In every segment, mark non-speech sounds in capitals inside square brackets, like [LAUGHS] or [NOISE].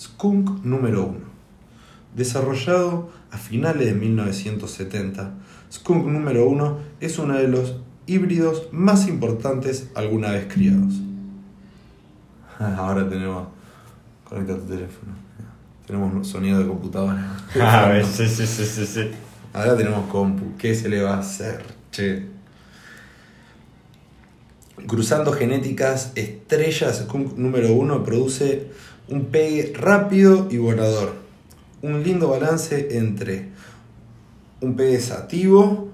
Skunk número 1. Desarrollado a finales de 1970, Skunk número 1 es uno de los híbridos más importantes alguna vez criados. [LAUGHS] Ahora tenemos. Conecta tu teléfono. Tenemos sonido de computadora. [LAUGHS] A ver, sí, sí, sí, sí, sí. Ahora tenemos compu. ¿Qué se le va a hacer? Che. Cruzando genéticas, Estrellas Skunk número 1 produce un pegue rápido y volador. Un lindo balance entre un pegue sativo,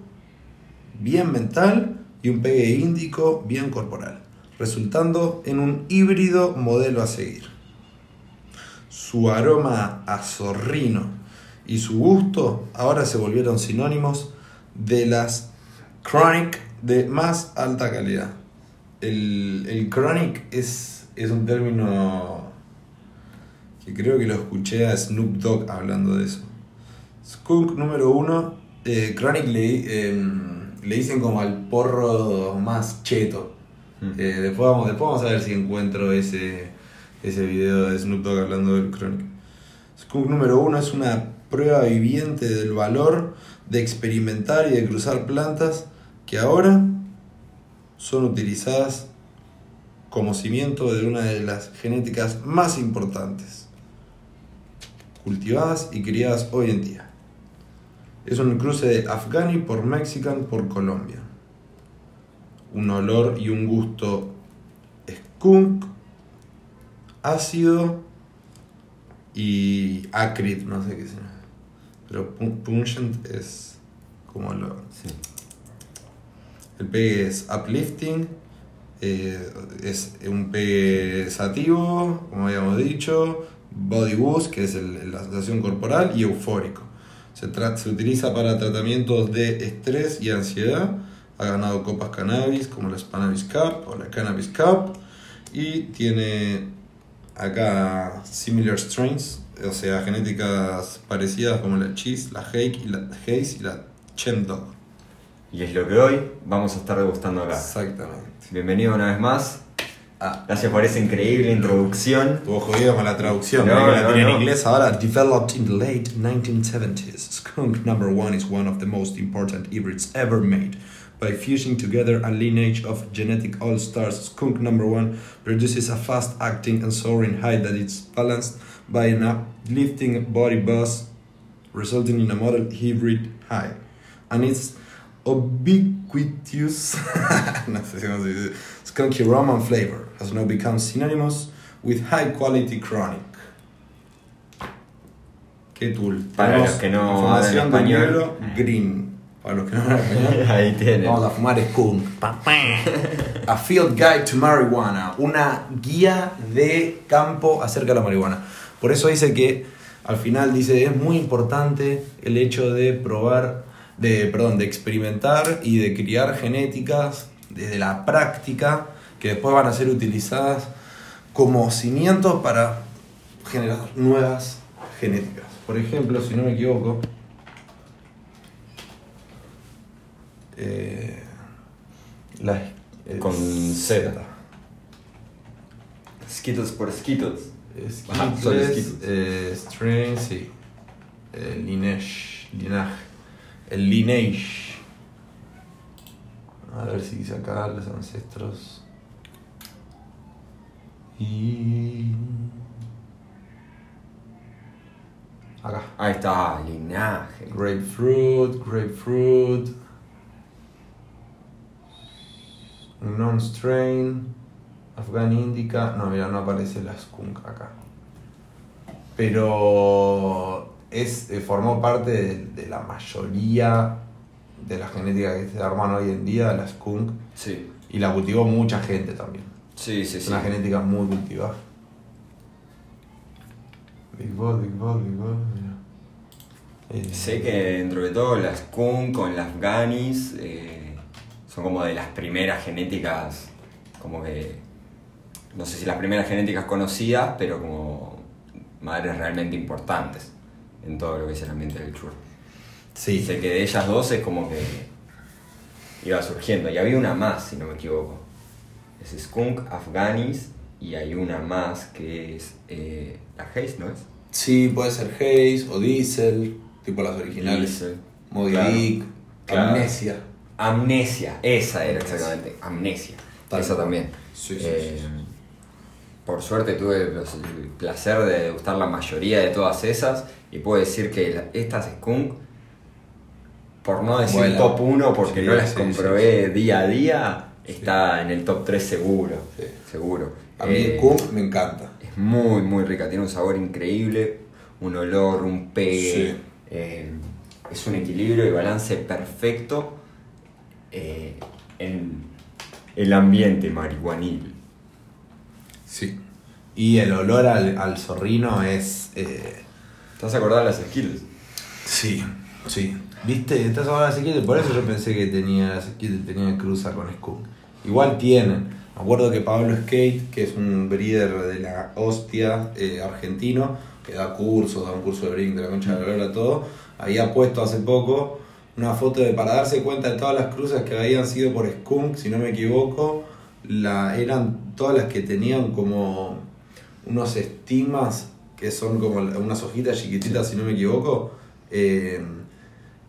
bien mental, y un pegue índico, bien corporal, resultando en un híbrido modelo a seguir. Su aroma a zorrino y su gusto ahora se volvieron sinónimos de las chronic de más alta calidad. El, el chronic es, es un término que creo que lo escuché a Snoop Dogg hablando de eso. Skunk número uno, eh, Chronic le, em, le dicen como al porro más cheto. Mm. Eh, después, vamos, después vamos a ver si encuentro ese, ese video de Snoop Dogg hablando del Chronic. Skunk número uno es una prueba viviente del valor de experimentar y de cruzar plantas que ahora son utilizadas como cimiento de una de las genéticas más importantes, cultivadas y criadas hoy en día. Es un cruce de Afghani por Mexican por Colombia. Un olor y un gusto skunk, ácido y acrid, no sé qué sea. Pero pu- pungent es como lo, Sí. el pegue es uplifting, eh, es un pegue sativo, como habíamos dicho, body boost, que es el- la sensación corporal, y eufórico. Se, se utiliza para tratamientos de estrés y ansiedad. Ha ganado copas cannabis como la Spannabis Cup o la Cannabis Cup. Y tiene acá similar strains, o sea, genéticas parecidas como la Cheese, la Hake y la Haze y la Chen Dog. Y es lo que hoy vamos a estar degustando acá. Exactamente. Bienvenido una vez más. Ah, Gracias por esa increíble introducción. estuvo jodido con la traducción. No, la no, tenía no. en inglés ahora. Developed in the late 1970s, Skunk Number One is one of the most important hybrids ever made. By fusing together a lineage of genetic all-stars, Skunk Number One produces a fast-acting and soaring high that is balanced by an uplifting body buzz, resulting in a model hybrid high. And its ubiquitous [LAUGHS] no sé cómo se dice, skunky Roman flavor has now become synonymous with high quality chronic. Qué tool. Para los que no español. libro Green. Para los que no hablan español. [LAUGHS] Ahí tienen. Vamos a fumar skunk. A Field Guide to Marijuana. Una guía de campo acerca de la marihuana. Por eso dice que al final dice es muy importante el hecho de probar, de, perdón, de experimentar y de criar genéticas desde la práctica que después van a ser utilizadas como cimientos para generar nuevas genéticas. Por ejemplo, si no me equivoco, eh, la, eh, Con Z. Skittles por Skittles. Skittles, eh, strain, sí. Eh, lineage, linaje. El lineage. A ver si dice acá los ancestros. Y. Acá. Ahí está, linaje. Grapefruit, grapefruit. Non-strain. Afghan Indica. No, mira, no aparece la skunk acá. Pero es, eh, formó parte de, de la mayoría de la genética que se arman hoy en día, la skunk. Sí. Y la cultivó mucha gente también. Sí, sí, Es sí. una genética muy cultivada. Big Ball, Big Ball, Big Ball, mira. Eh, Sé que dentro de todo las Skunk con las Afghanis eh, son como de las primeras genéticas, como que, no sé si las primeras genéticas conocidas, pero como madres realmente importantes en todo lo que es el ambiente del churro. Sí. Sé que de ellas dos es como que iba surgiendo. Y había una más, si no me equivoco. Es Skunk Afghanis y hay una más que es eh, la Haze, ¿no es? Sí, puede ser Haze o Diesel, tipo las originales. Diesel. Moby Claro. Dick, Claro. Amnesia. Amnesia, esa era exactamente, Amnesia. Tal esa también. Sí, sí, Eh, sí, Por suerte tuve el placer de degustar la mayoría de todas esas y puedo decir que estas Skunk, por no decir top 1 porque Sí, no las sí, comprobé día a día, está en el top 3 seguro. Seguro. A mí Eh, Skunk me encanta. es muy, muy rica, tiene un sabor increíble, un olor, un pegue. Sí. eh, es un equilibrio y balance perfecto eh, en el ambiente marihuanil. Sí. Y el olor al, al zorrino es. eh, ¿Te has acordado de las skills? sí, sí. ¿Viste? Estás ahora así que por eso yo pensé que tenía, que tenía cruza con Skunk. Igual tienen. Me acuerdo que Pablo Skate, que es un breeder de la hostia eh, argentino, que da cursos, da un curso de brink de la concha de la lora, todo, había puesto hace poco una foto de para darse cuenta de todas las cruzas que habían sido por Skunk, si no me equivoco, la, eran todas las que tenían como unos estigmas que son como unas hojitas chiquititas, si no me equivoco, eh,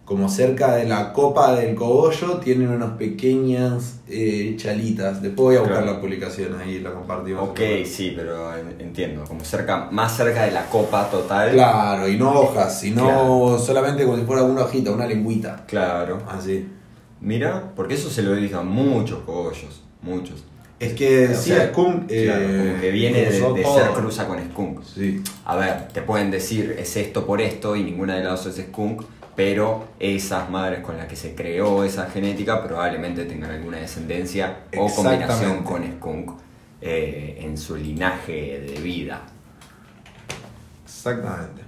como cerca de la copa del cogollo, tienen unas pequeñas eh, chalitas. Después voy a buscar Claro. la publicación ahí y la compartimos. Ok, sí, pero en- entiendo, como cerca, más cerca de la copa total. Claro, y no hojas, sino Claro. solamente como si fuera una hojita, una lengüita. Claro. Así. Mira, porque eso se lo a muchos cogollos, muchos. Es que sí, sea, skunk. claro, eh, como que viene de, de ser cruza con skunk. Sí. A ver, te pueden decir es esto por esto y ninguna de las dos es skunk, pero esas madres con las que se creó esa genética probablemente tengan alguna descendencia o combinación con skunk eh, en su linaje de vida. Exactamente.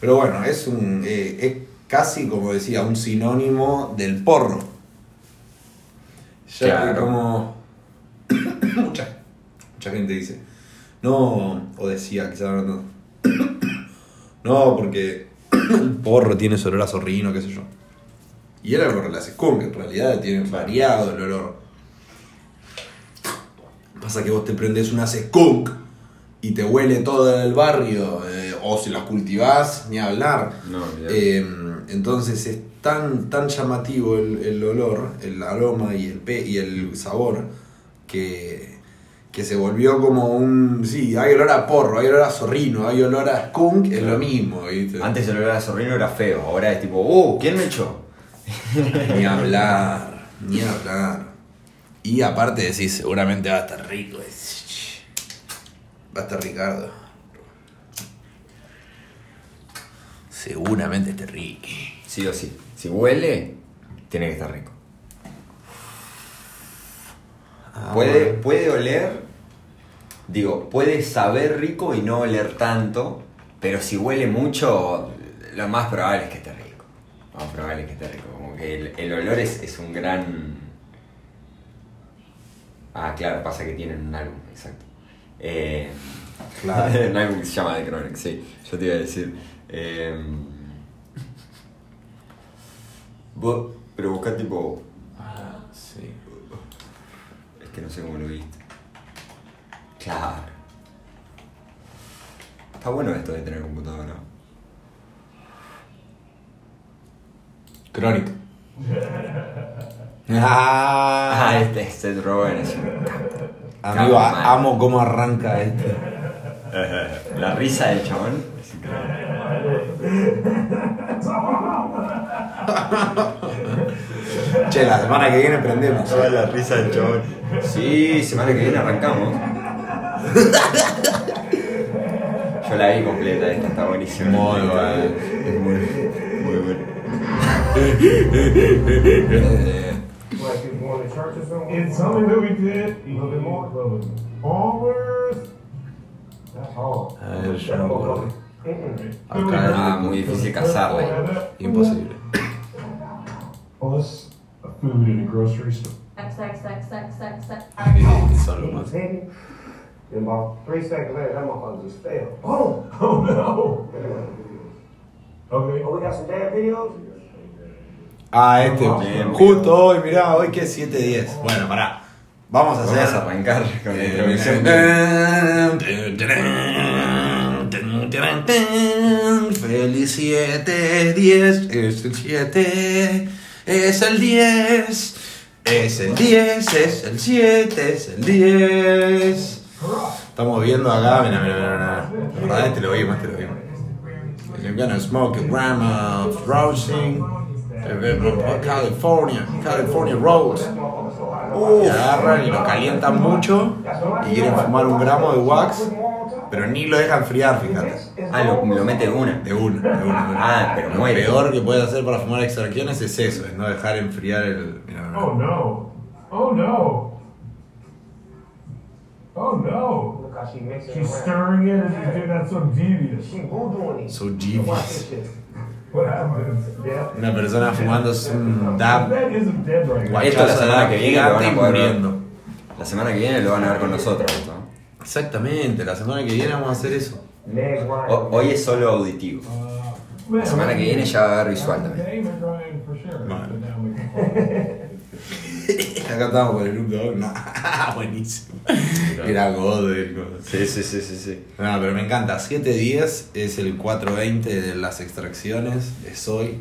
Pero bueno, es un. eh, es casi como decía, un sinónimo del porro. Ya que Claro. como. [COUGHS] mucha, mucha gente dice. No, o decía, quizás no. No, porque el porro tiene ese olor a zorrino, qué sé yo. Y era el olor de las skunk, en realidad tiene variado el olor. Pasa que vos te prendés una skunk y te huele todo el barrio, eh, o si las cultivás, ni hablar. No. Eh, entonces es tan, tan llamativo el, el olor, el aroma y el, pe y el sabor que, que se volvió como un... Sí, hay olor a porro, hay olor a zorrino, hay olor a skunk, es lo mismo. ¿viste? Antes el olor a zorrino era feo, ahora es tipo, ¡uh! ¿Quién me echó? [LAUGHS] Ni hablar, ni hablar. Y aparte decís, seguramente va a estar rico. es- Va a estar Ricardo. Seguramente esté rico. Sí o sí. Si huele, tiene que estar rico. Ah, Puede, bueno. puede oler, digo, puede saber rico y no oler tanto, pero si huele mucho, lo más probable es que esté rico. Lo más probable es que esté rico. Como que el, el olor es, es un gran... Ah, claro, pasa que tienen un álbum, exacto. Eh, Claro. [LAUGHS] un álbum que se llama The Chronic, sí, yo te iba a decir. Eh, vos, pero busca tipo... Ah, sí. Es que no sé cómo lo viste. Claro. Está bueno esto de tener computadora. Crónica. [LAUGHS] Ah, Ah, este es Seth Rogen. es un- amigo, a- amo cómo arranca este. [LAUGHS] La risa del chabón. es increíble. Che, la semana que viene prendemos. la risa del chabón. Sí, semana que viene arrancamos. Yo la vi completa, esta está buenísima. Muy buena. Es muy, muy buena. Eh, It's something that we did a little bit more. Ballers. That's all. a ver, yo no me acuerdo. Mm-mm. Acá muy difícil cazarla. Imposible. Plus a food in a grocery store. X, X, X, X, X, X. Sí, son lo más. Then about three seconds later, that motherfucker just fell. Oh, oh no. Okay. Oh, we got some dad videos? Ah, este. Bien. Justo hoy, mirá, hoy que es 7-10. Bueno, pará. Vamos a Vamos hacer. a arrancar con la Eh, introducción. Feliz 7, 10, es el 7, es el 10, es el 10, es el 7, es el 10. Estamos viendo acá, mira, mira, mira, mira. Verdad, este lo vimos, este lo vimos. You're gonna smoke a gram of roasting. California, California Rolls. Y agarran y lo calientan mucho y quieren fumar un gramo de wax, pero ni lo dejan enfriar, fíjate. Ah, lo, lo mete de una. De una, de una, de una. Ah, pero Lo muere. peor que puedes hacer para fumar extracciones es eso, es no dejar enfriar el. Mira, mira. Oh no. Oh no. Oh no. Look how she mixing She's around. stirring it and she's doing that so devious. She voodooing it. So devious. What happens? Yeah. Una persona fumando un dab That isn't dead right now. Esto la semana que viene lo van a poder ver. muriendo. La semana que viene lo van a ver con nosotros. ¿no? Exactamente, la semana que viene vamos a hacer eso. O- hoy es solo auditivo. Uh, La semana que viene ya va a haber visual también. Vale. [LAUGHS] But now we can- Acá estamos con el Snoop no, [LAUGHS] buenísimo. Era God, el God. Sí, sí, sí, sí, sí. No, pero me encanta. 710 es el 420 de las extracciones, es hoy.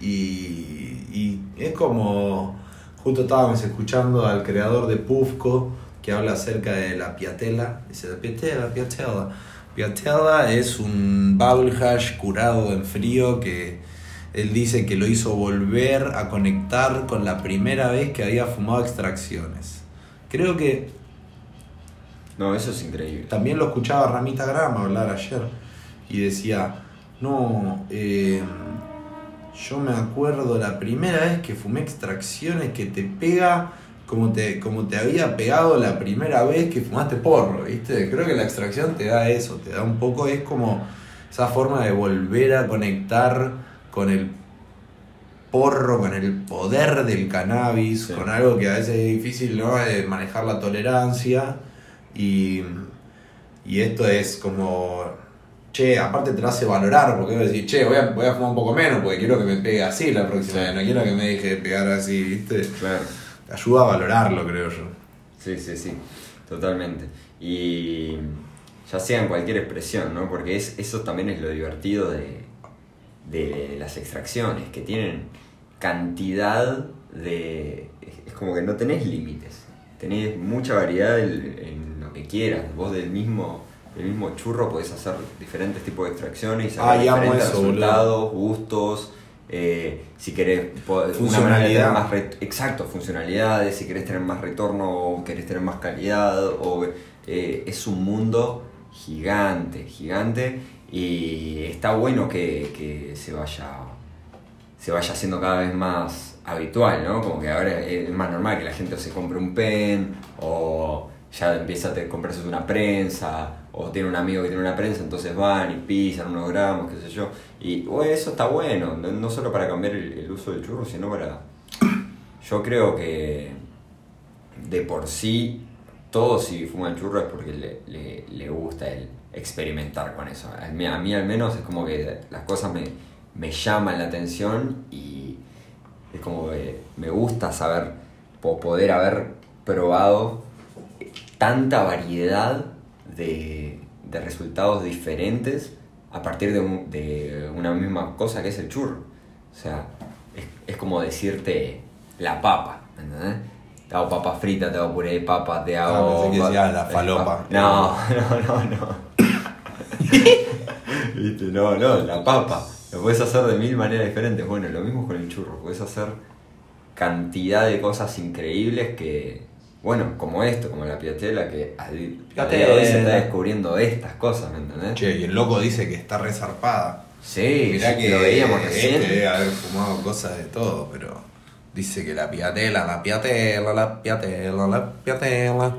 Y, y es como. Justo estábamos escuchando al creador de Pufco que habla acerca de la piatela. Dice: la piatela, piatela. Piatela es un bubble hash curado en frío que él dice que lo hizo volver a conectar con la primera vez que había fumado extracciones. Creo que No, eso es increíble. también lo escuchaba Ramita Grama hablar ayer y decía, no, eh, yo me acuerdo la primera vez que fumé extracciones que te pega como te, como te había pegado la primera vez que fumaste porro, ¿viste? Creo que la extracción te da eso, te da un poco, es como esa forma de volver a conectar con el porro, con el poder del cannabis, Sí. con algo que a veces es difícil, ¿no? De manejar la tolerancia. Y, y esto es como, che, aparte te lo hace valorar, porque vos decís, che, voy a, voy a fumar un poco menos porque quiero que me pegue así la próxima vez, no quiero que me deje de pegar así, ¿viste? Claro. Te ayuda a valorarlo, creo yo. Sí, sí, sí, totalmente. Y ya sea en cualquier expresión, ¿no? Porque es, eso también es lo divertido de, de las extracciones, que tienen cantidad de... Es como que no tenés límites, tenés mucha variedad en, en lo que quieras. Vos del mismo, del mismo churro podés hacer diferentes tipos de extracciones y sacar diferentes eso, boludo. resultados, gustos. eh, si querés una Funcionalidad. tener más exacto funcionalidades si querés tener más retorno o querés tener más calidad o eh, es un mundo gigante gigante y está bueno que, que se vaya se vaya haciendo cada vez más habitual no como que ahora es más normal que la gente se compre un pen o ya empieza a comprarse una prensa o tiene un amigo que tiene una prensa, entonces van y pisan unos gramos, qué sé yo. Y eso está bueno, no, solo para cambiar el, el uso del churro, sino para... Yo creo que de por sí, todos si fuman churro es porque le, le- le gusta el experimentar con eso. A mí, a mí al menos es como que las cosas me, me llaman la atención y es como que me gusta saber, po- poder haber probado tanta variedad de, de resultados diferentes a partir de, un- de una misma cosa que es el churro. O sea, es, es como decirte la papa, ¿entendés? Te hago papa frita, te hago puré de papa, te hago... pensé que pa- decías la falopa. pa- [LAUGHS] No, no, no, no. [LAUGHS] ¿Viste? No, no, la papa. Lo puedes hacer de mil maneras diferentes. Bueno, lo mismo con el churro. Puedes hacer cantidad de cosas increíbles que, bueno, como esto, como la piatela, que a día de hoy se está descubriendo estas cosas, ¿me entendés? Che, y el loco dice que está resarpada. Sí, Mirá que lo veíamos este recién. debe haber fumado cosas de todo, pero dice que la piatela, la piatela, la piatela, la piatela.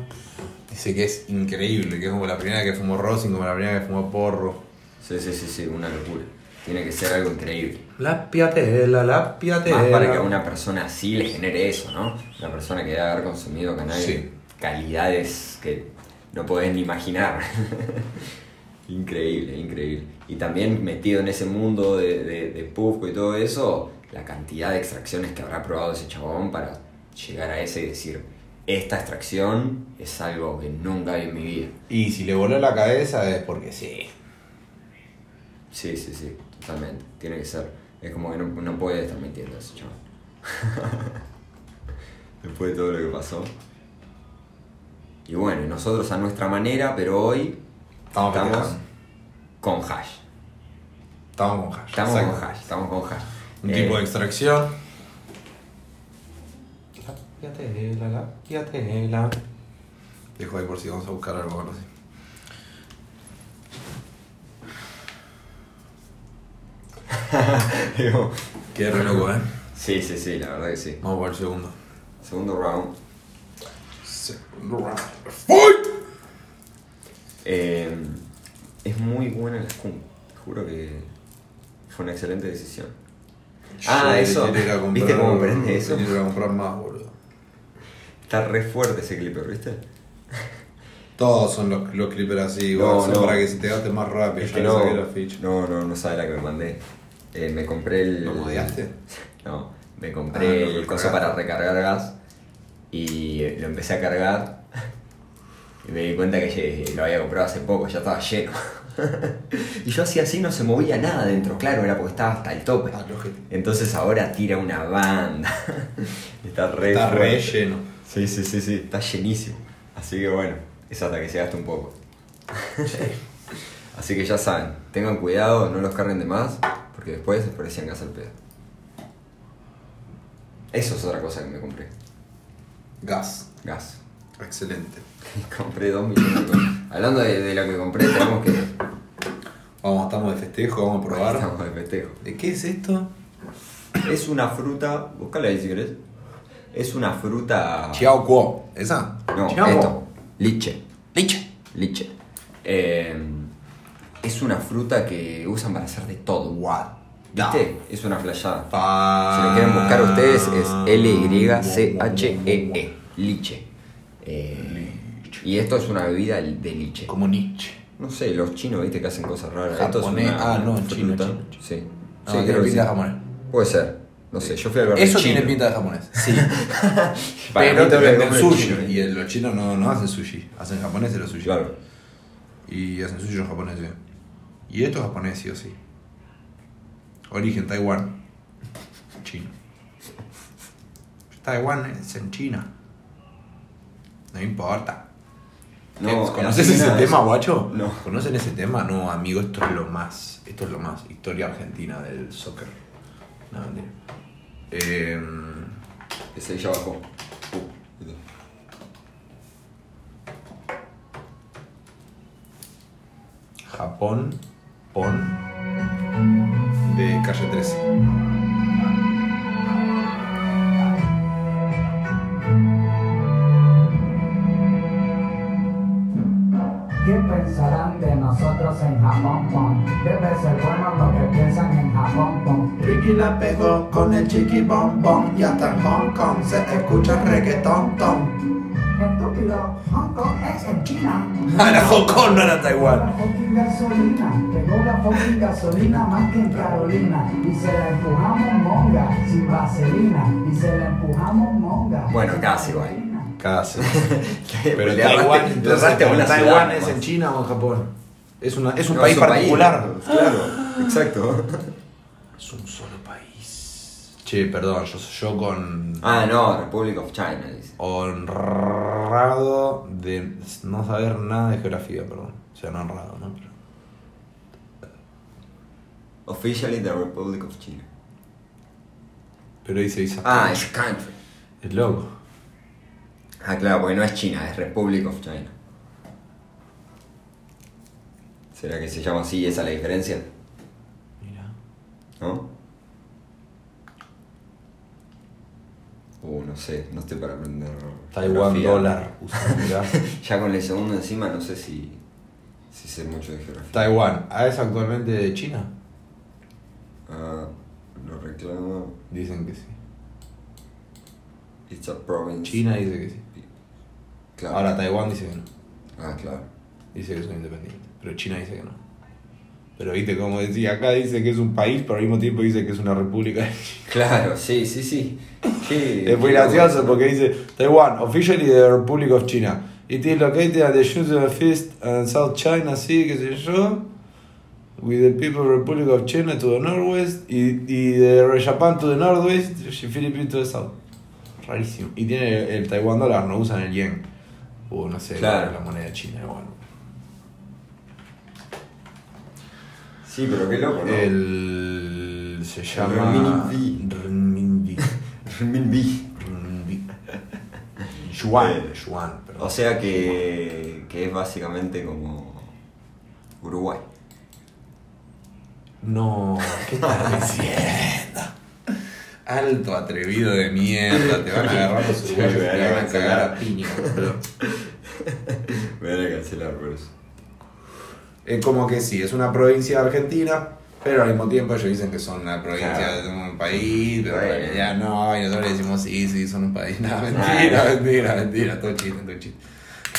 Dice que es increíble, que es como la primera que fumó Rosin, como la primera que fumó Porro. Sí, sí, sí, sí, una locura. Tiene que ser algo increíble. La piatela, la piatela. Más para que a una persona así le genere eso, ¿no? Una persona que debe haber consumido cannabis Sí. calidades que no podés ni imaginar. [LAUGHS] increíble, increíble. Y también metido en ese mundo de, de, de Puffco y todo eso, la cantidad de extracciones que habrá probado ese chabón para llegar a ese y decir, esta extracción es algo que nunca vi en mi vida. Y si le voló la cabeza es porque sí. Sí, sí, sí, totalmente. Tiene que ser. Es como que no, no puede estar mintiendo ese chaval. [LAUGHS] Después de todo lo que pasó. Y bueno, nosotros a nuestra manera, pero hoy Estamos con hash. Estamos con hash. Estamos Exacto. con hash, estamos con hash. Un Eh, tipo de extracción. Fíjate, la, fíjate, la. Dejo ahí por si vamos a buscar algo así. [LAUGHS] digo, Qué re loco, eh. sí, sí, sí, la verdad que sí. Vamos por el segundo. Segundo round. Segundo round. ¡Fight! Eh, es muy buena la skunk. Juro que fue una excelente decisión. Ah, eso. ¿Viste cómo prende eso? Quiero ir a comprar más, boludo. Está re fuerte ese clipper, ¿viste? [LAUGHS] Todos son los, los clippers así, No, igual, son no. para que se te gaste más rápido. Es ya que le no, saqué la ficha. no, no, no sabe la que me mandé. Eh, me compré el. ¿Lo modeaste? [LAUGHS] No, me compré Ah, lo el recargaste. coso para recargar gas y eh, lo empecé a cargar [LAUGHS] y me di cuenta que ye- lo había comprado hace poco, ya estaba lleno. y yo hacía así, no se movía nada dentro, claro, era porque estaba hasta el tope. Ah, lógico. Entonces ahora tira una banda. está re Está re fuerte. lleno. Sí, sí, sí, sí, está llenísimo. Así que bueno, es hasta que se gaste un poco. [LAUGHS] Así que ya saben, tengan cuidado, no los carguen de más, porque después parecían gas al pedo. Eso es otra cosa que me compré. Gas. Gas. Excelente. [LAUGHS] compré dos millones de cosas. Hablando de, de lo que compré, tenemos que. Vamos, estamos de festejo, vamos a probar. Estamos de festejo. ¿De qué es esto? Es una fruta. Búscala ahí si querés. Es una fruta. Chiao Kuo. ¿Esa? No, Chiao esto. Liche. Liche. Liche. Eh, es una fruta que usan para hacer de todo. What? ¿Viste? Es una flayada. Pa- Si lo quieren buscar ustedes es L-Y-C-H-E-E. E, Liche. Eh, y esto es una bebida de liche. Como Nietzsche. No sé, los chinos, viste, que hacen cosas raras. Esto es Japonés. una Ah, no, fruta. chino, chino, chino. Sí. No, sí, creo que sí. japonés. Puede ser. No sé, yo fui al barrio Eso chino. tiene pinta de japonés. Sí. [LAUGHS] Para Pero mí te me venden sushi. chino. Y los chinos no, no hacen sushi. Hacen japoneses los sushi. Claro. Y hacen sushi los japoneses. Y esto es japonés, sí o sí. Origen Taiwán. Chino. Taiwán es en China. No importa. No, ¿Conoces ese Argentina tema, es- guacho? No. ¿Conocen ese tema? No, amigo, esto es lo más. Esto es lo más. Historia argentina del soccer. No, mentira. Eh, Ese ya bajó. Uh, Japón, Pon, de calle 13. En Japón? Pon? Debe ser bueno lo que piensan en Japón. Pon. Ricky la pegó con el chiqui bom bom y hasta en Hong Kong se escucha reggaetón tom. Estúpido, Hong Kong es en China. [LAUGHS] Era Hong Kong, no era La Taiwán. fucking gasolina, pegó la fucking gasolina más que en Carolina y se la empujamos monga sin vaselina y se la empujamos monga. Bueno, casi vaselina. Casi. [LAUGHS] Pero Taiwán, Taiwán es en nomás. China o en Japón. Es, una, es un No, país es un particular. Claro, exacto. [LAUGHS] Es un solo país. Che, perdón, yo, yo con Ah, no, Republic of China, dice. honrado de no saber nada de geografía, perdón. O sea, no honrado, ¿no? Pero- Officially the Republic of China. Pero dice Isa. Ah, es country. Es loco. Ah, claro, porque no es China, es Republic of China. ¿Será que se llama así? ¿Esa es la diferencia? Mira. ¿No? Uh, no sé, no estoy para aprender. Taiwán geografía. dólar. [LAUGHS] Ya con el segundo encima no sé si, si sé mucho de geografía. Taiwán. ¿Ah, es actualmente de China? Ah, lo reclamo. Dicen que sí. It's a province. China dice que sí. Claro. Ahora Taiwán dice que no. Ah, claro. Dice que son independientes. Pero China dice que no. Pero viste, como decía, acá dice que es un país, pero al mismo tiempo dice que es una república. Claro, sí, sí, sí. Qué- [LAUGHS] Es muy gracioso loco. porque dice Taiwan, officially the Republic of China. It is located at the Southern Fist and South China Sea, qué sé yo. With the People Republic of China to the northwest y, y de Japan to the northwest y Philippines to the south. Rarísimo. Y tiene el, el Taiwan dólar, no usan el yen. O no sé, Claro. la moneda china. Bueno. Sí, pero qué loco, ¿no? El. se llama. renminbi. Renminbi. [LAUGHS] Renminbi. Renminbi. Yuan. Yuan, perdón. O sea que, que es básicamente como Uruguay. No, ¿qué estás [LAUGHS] diciendo? Alto atrevido de mierda, te van a agarrar los uruguayos [LAUGHS] te van a cagar a piña, boludo. Me van a cancelar por eso. Es como que sí, es una provincia de Argentina, pero al mismo tiempo ellos dicen que son una provincia Claro. de un país, pero en realidad no, y nosotros le decimos sí, sí, son un país. [LAUGHS] No, mentira, mentira, mentira, todo chiste, todo chiste.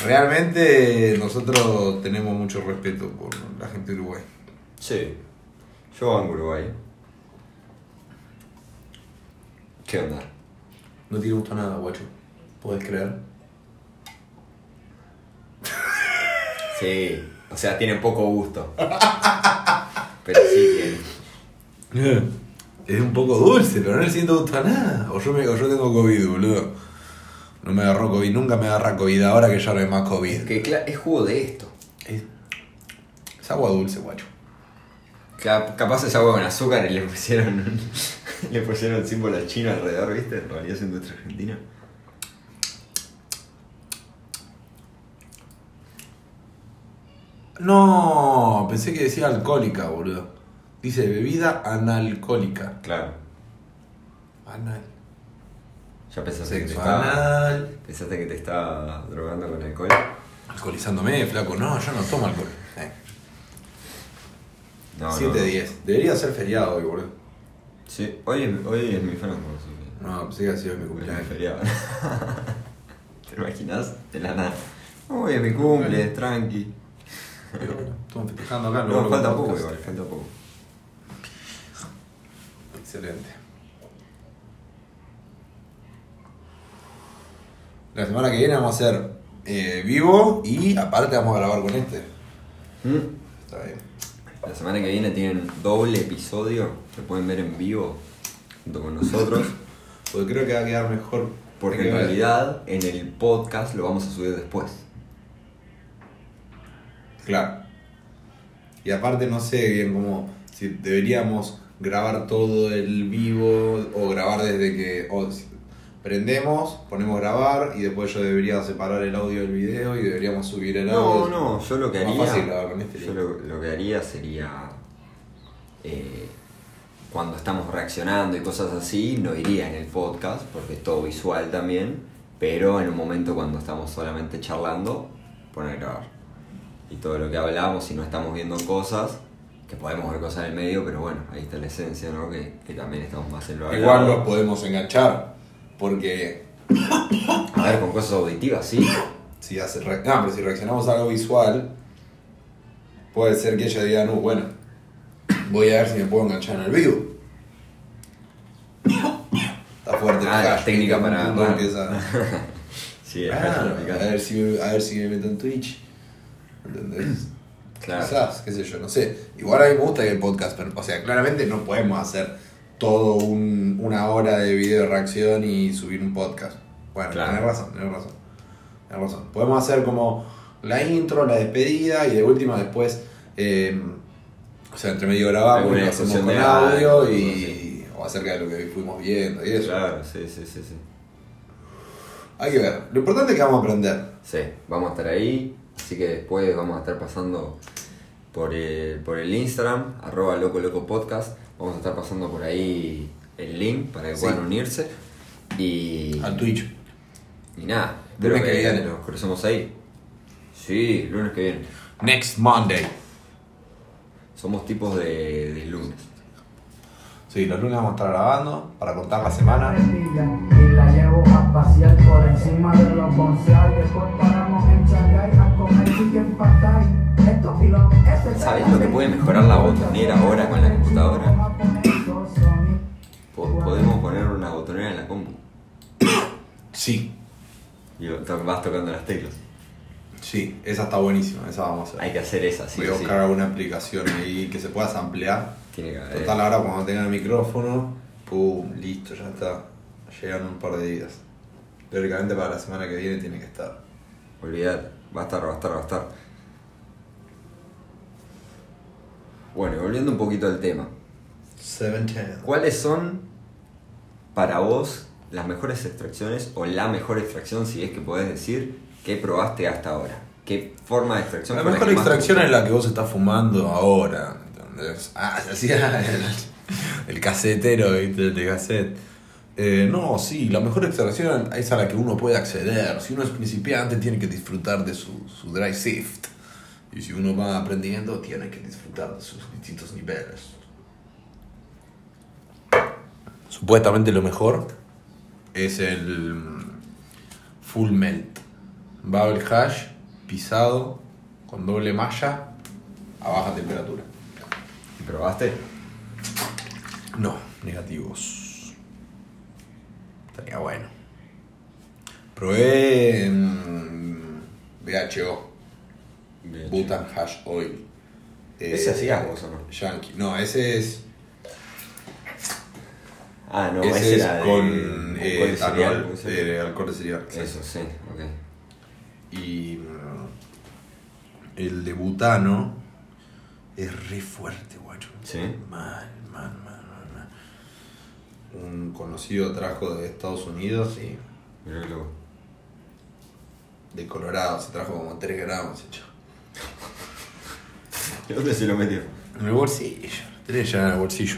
Realmente nosotros tenemos mucho respeto por la gente de Uruguay. Sí. Yo banco Uruguay. ¿Qué onda? No te gustó nada, guacho. ¿Puedes creer? Sí. O sea, tiene poco gusto. [LAUGHS] Pero sí tiene. [LAUGHS] Es un poco dulce, pero no le siento gusto a nada. O yo, me, o yo tengo COVID, boludo. No me agarró COVID, nunca me agarra COVID ahora que ya no hay más COVID. Que cla- es jugo de esto. Es, es agua dulce, guacho. Cap- Capaz es agua con azúcar y le pusieron [LAUGHS] le pusieron el símbolo chino alrededor, ¿viste? En realidad es industria argentina. No, pensé que decía alcohólica, boludo. Dice bebida analcohólica. Claro. Anal. Ya pensaste que te anal. Pensaste que te estaba drogando con alcohol. Alcoholizándome, flaco. No, yo no tomo alcohol. Eh. No, 7 no. 10. Debería ser feriado hoy, boludo. Sí, hoy es, hoy es mi franco, así que. No, pensé que había sido mi Hoy es mi cumpleaños. feriado. [LAUGHS] ¿Te imaginas? De la nada. Hoy es mi cumple, tranqui. Pero bueno, estamos festejando acá. No, falta poco igual, falta poco. Excelente. La semana que viene vamos a hacer eh, vivo y aparte vamos a grabar con este. ¿Mm? Está bien. La semana que viene tienen doble episodio que pueden ver en vivo junto con nosotros. Porque creo que va a quedar mejor. Porque en realidad en el podcast lo vamos a subir después. Claro. Y aparte no sé bien cómo. Si deberíamos grabar todo el vivo o grabar desde que. O prendemos, ponemos grabar y después yo debería separar el audio del video y deberíamos subir el No, audio. no, yo lo que haría. fácil con este yo lo, lo que haría sería. eh, cuando estamos reaccionando y cosas así, no iría en el podcast, porque es todo visual también. Pero en un momento cuando estamos solamente charlando, poner a grabar. Y todo lo que hablamos, si no estamos viendo cosas, que podemos ver cosas en el medio, pero bueno, ahí está la esencia, ¿no? Que, que también estamos más en lo Igual hablado. los podemos enganchar. Porque A ver, con cosas auditivas, sí. si, hace re- no, pero si reaccionamos a algo visual, puede ser que ella diga, no, bueno, voy a ver si me puedo enganchar en el vivo. Está fuerte Ah, la técnica para- todo para- empieza- [LAUGHS] Sí, Ah, a, ver si a ver si me meto en Twitch. ¿Entendés? [CLEARS THROAT] Claro. Quizás, qué sé yo, no sé. Igual a mí me gusta que el podcast, pero, o sea, claramente no podemos hacer todo un- una hora de video de reacción y subir un podcast. Bueno, Claro. tenés razón, tenés razón. Tenés razón. Podemos hacer como la intro, la despedida y de última después, eh, o sea, entre medio grabamos lo hacemos con de audio audio, y o acerca de lo que fuimos viendo y eso. Claro, sí, sí, sí, sí. Hay que ver. Lo importante es que vamos a aprender. Sí, vamos a estar ahí. Así que después vamos a estar pasando por el, por el Instagram, arroba loco loco podcast. Vamos a estar pasando por ahí el link para que Sí. puedan unirse. Y, Al Twitch. y nada, espero Lunes que, que viene. nos crucemos ahí. Sí, lunes que viene. Next Monday. Somos tipos de, de lunes. Sí, los lunes vamos a estar grabando para cortar la semana. Y la llevo a pasear por encima de los bonsai. Después paramos en Shanghai a comer chicken pad thai. Esto y lo, eso ¿Sabés lo que puede mejorar la botonera ahora con la computadora? Po- Podemos poner una botonera en la compu. Sí, Y vas tocando las teclas. sí, esa está buenísima, esa vamos a hacer. Hay que hacer esa, sí. Voy a sí. buscar alguna aplicación ahí que se pueda ampliar. Tiene que haber. Total, ahora cuando tenga el micrófono, pum, listo, ya está. Llegan un par de días. Teóricamente para la semana que viene tiene que estar. Olvidar, va a estar, va a estar, va a estar. Bueno, volviendo un poquito al tema. 710. ¿Cuáles son para vos las mejores extracciones o la mejor extracción, si es que podés decir, que probaste hasta ahora? ¿Qué forma de extracción La mejor te extracción es la que vos estás fumando ahora. Ah, [LAUGHS] el, el casetero, de cassette. Eh, no, sí, la mejor extracción es a la que uno puede acceder. Si uno es principiante, tiene que disfrutar de su, su dry sift. Y si uno va aprendiendo, tiene que disfrutar de sus distintos niveles. Supuestamente lo mejor es el mm, full melt. Bubble hash, pisado, con doble malla, a baja temperatura. ¿Probaste? No, negativos. Estaría bueno. Probé en BHO, Bien. Butan Hash Oil. Eh, ¿Ese hacías vos o no? Yankee. No, ese es, Ah, no, ese ese es era de con alcohol eh, de cereal, etanol, eh, alcohol de cereal. Eso, sí, ok. Y mm, el de butano es re fuerte, guacho. Sí. Mal, mal, mal, mal, mal. Un conocido trajo de Estados Unidos y Mirá que loco. de Colorado se trajo como 3 gramos hecho. ¿Y dónde se lo metió? En el bolsillo. Tenés ya en el bolsillo.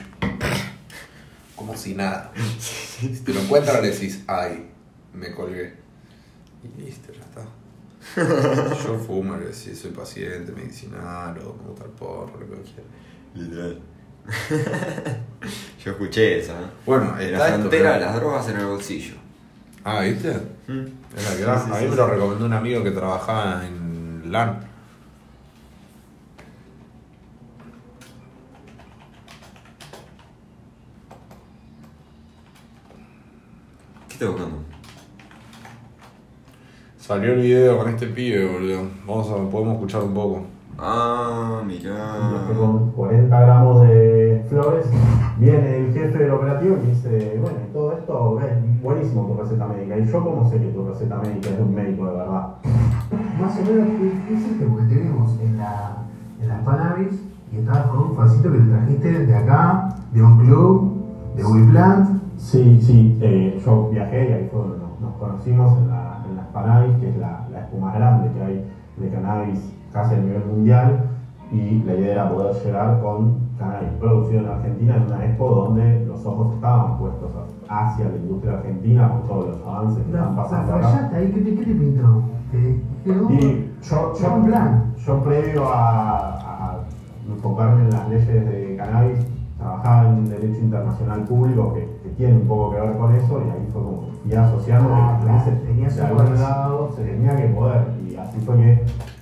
Como si nada. Si te lo encuentras le decís, ay, me colgué. Y listo, ya está. [LAUGHS] Yo fumo, le decís, soy paciente, medicinal, o me gusta el porro, lo que quiera. Literal. [LAUGHS] Yo escuché esa. ¿eh? Bueno, En está pero- las drogas en el bolsillo. Ah, ¿viste? Mm. Es la que da. a mí me lo recomendó un amigo que trabajaba en LAN. ¿Qué estás buscando? Salió el video con este pibe, boludo. Vamos a, podemos escuchar un poco. Ah, mirá. con 40 gramos de flores, viene el jefe del operativo y me dice, bueno, y todo esto es buenísimo tu receta médica. Y yo cómo sé que tu receta médica es de un médico de verdad. Más o menos, ¿qué, hiciste? Porque te vimos en la, en la Panavis y estabas con un falsito que te trajiste de acá, de un club, de Wiplant. Sí, sí, eh, yo viajé y ahí fue donde nos, nos conocimos en, la, Panavis, que es la, la más grande que hay de cannabis casi a nivel mundial. Y la idea era poder llegar con cannabis producido en Argentina en una expo donde los ojos estaban puestos hacia la industria argentina con todos los avances que La, están la pasando acá. fallata ahí, ¿qué te, qué te pintó? ¿Te quedó? Y yo, yo, un plan. yo previo a, a enfocarme en las leyes de cannabis, trabajaba en Derecho Internacional Público, que, que tiene un poco que ver con eso, y ahí fue como fui asociando Ah, que claro, ese- tenías de algún buen- lado se tenía que poder, y así fue que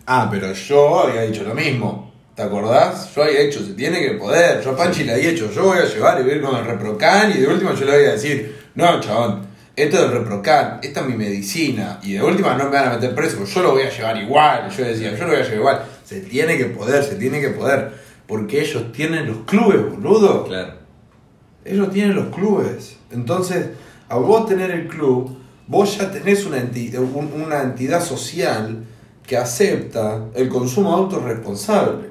Ah, pero yo había dicho lo mismo. ¿Te acordás? Yo había hecho, se tiene que poder. Yo a Panchi le había dicho, yo voy a llevar y voy a ir con el Reprocan y de última yo le voy a decir, no, chabón, esto del Reprocan, esta es mi medicina y de última no me van a meter preso, yo lo voy a llevar igual. Yo decía, yo lo voy a llevar igual. Se tiene que poder, se tiene que poder. Porque ellos tienen los clubes, boludo. Claro. Ellos tienen los clubes. Entonces, a vos tener el club, vos ya tenés una, enti- un- una entidad social que acepta el consumo autorresponsable.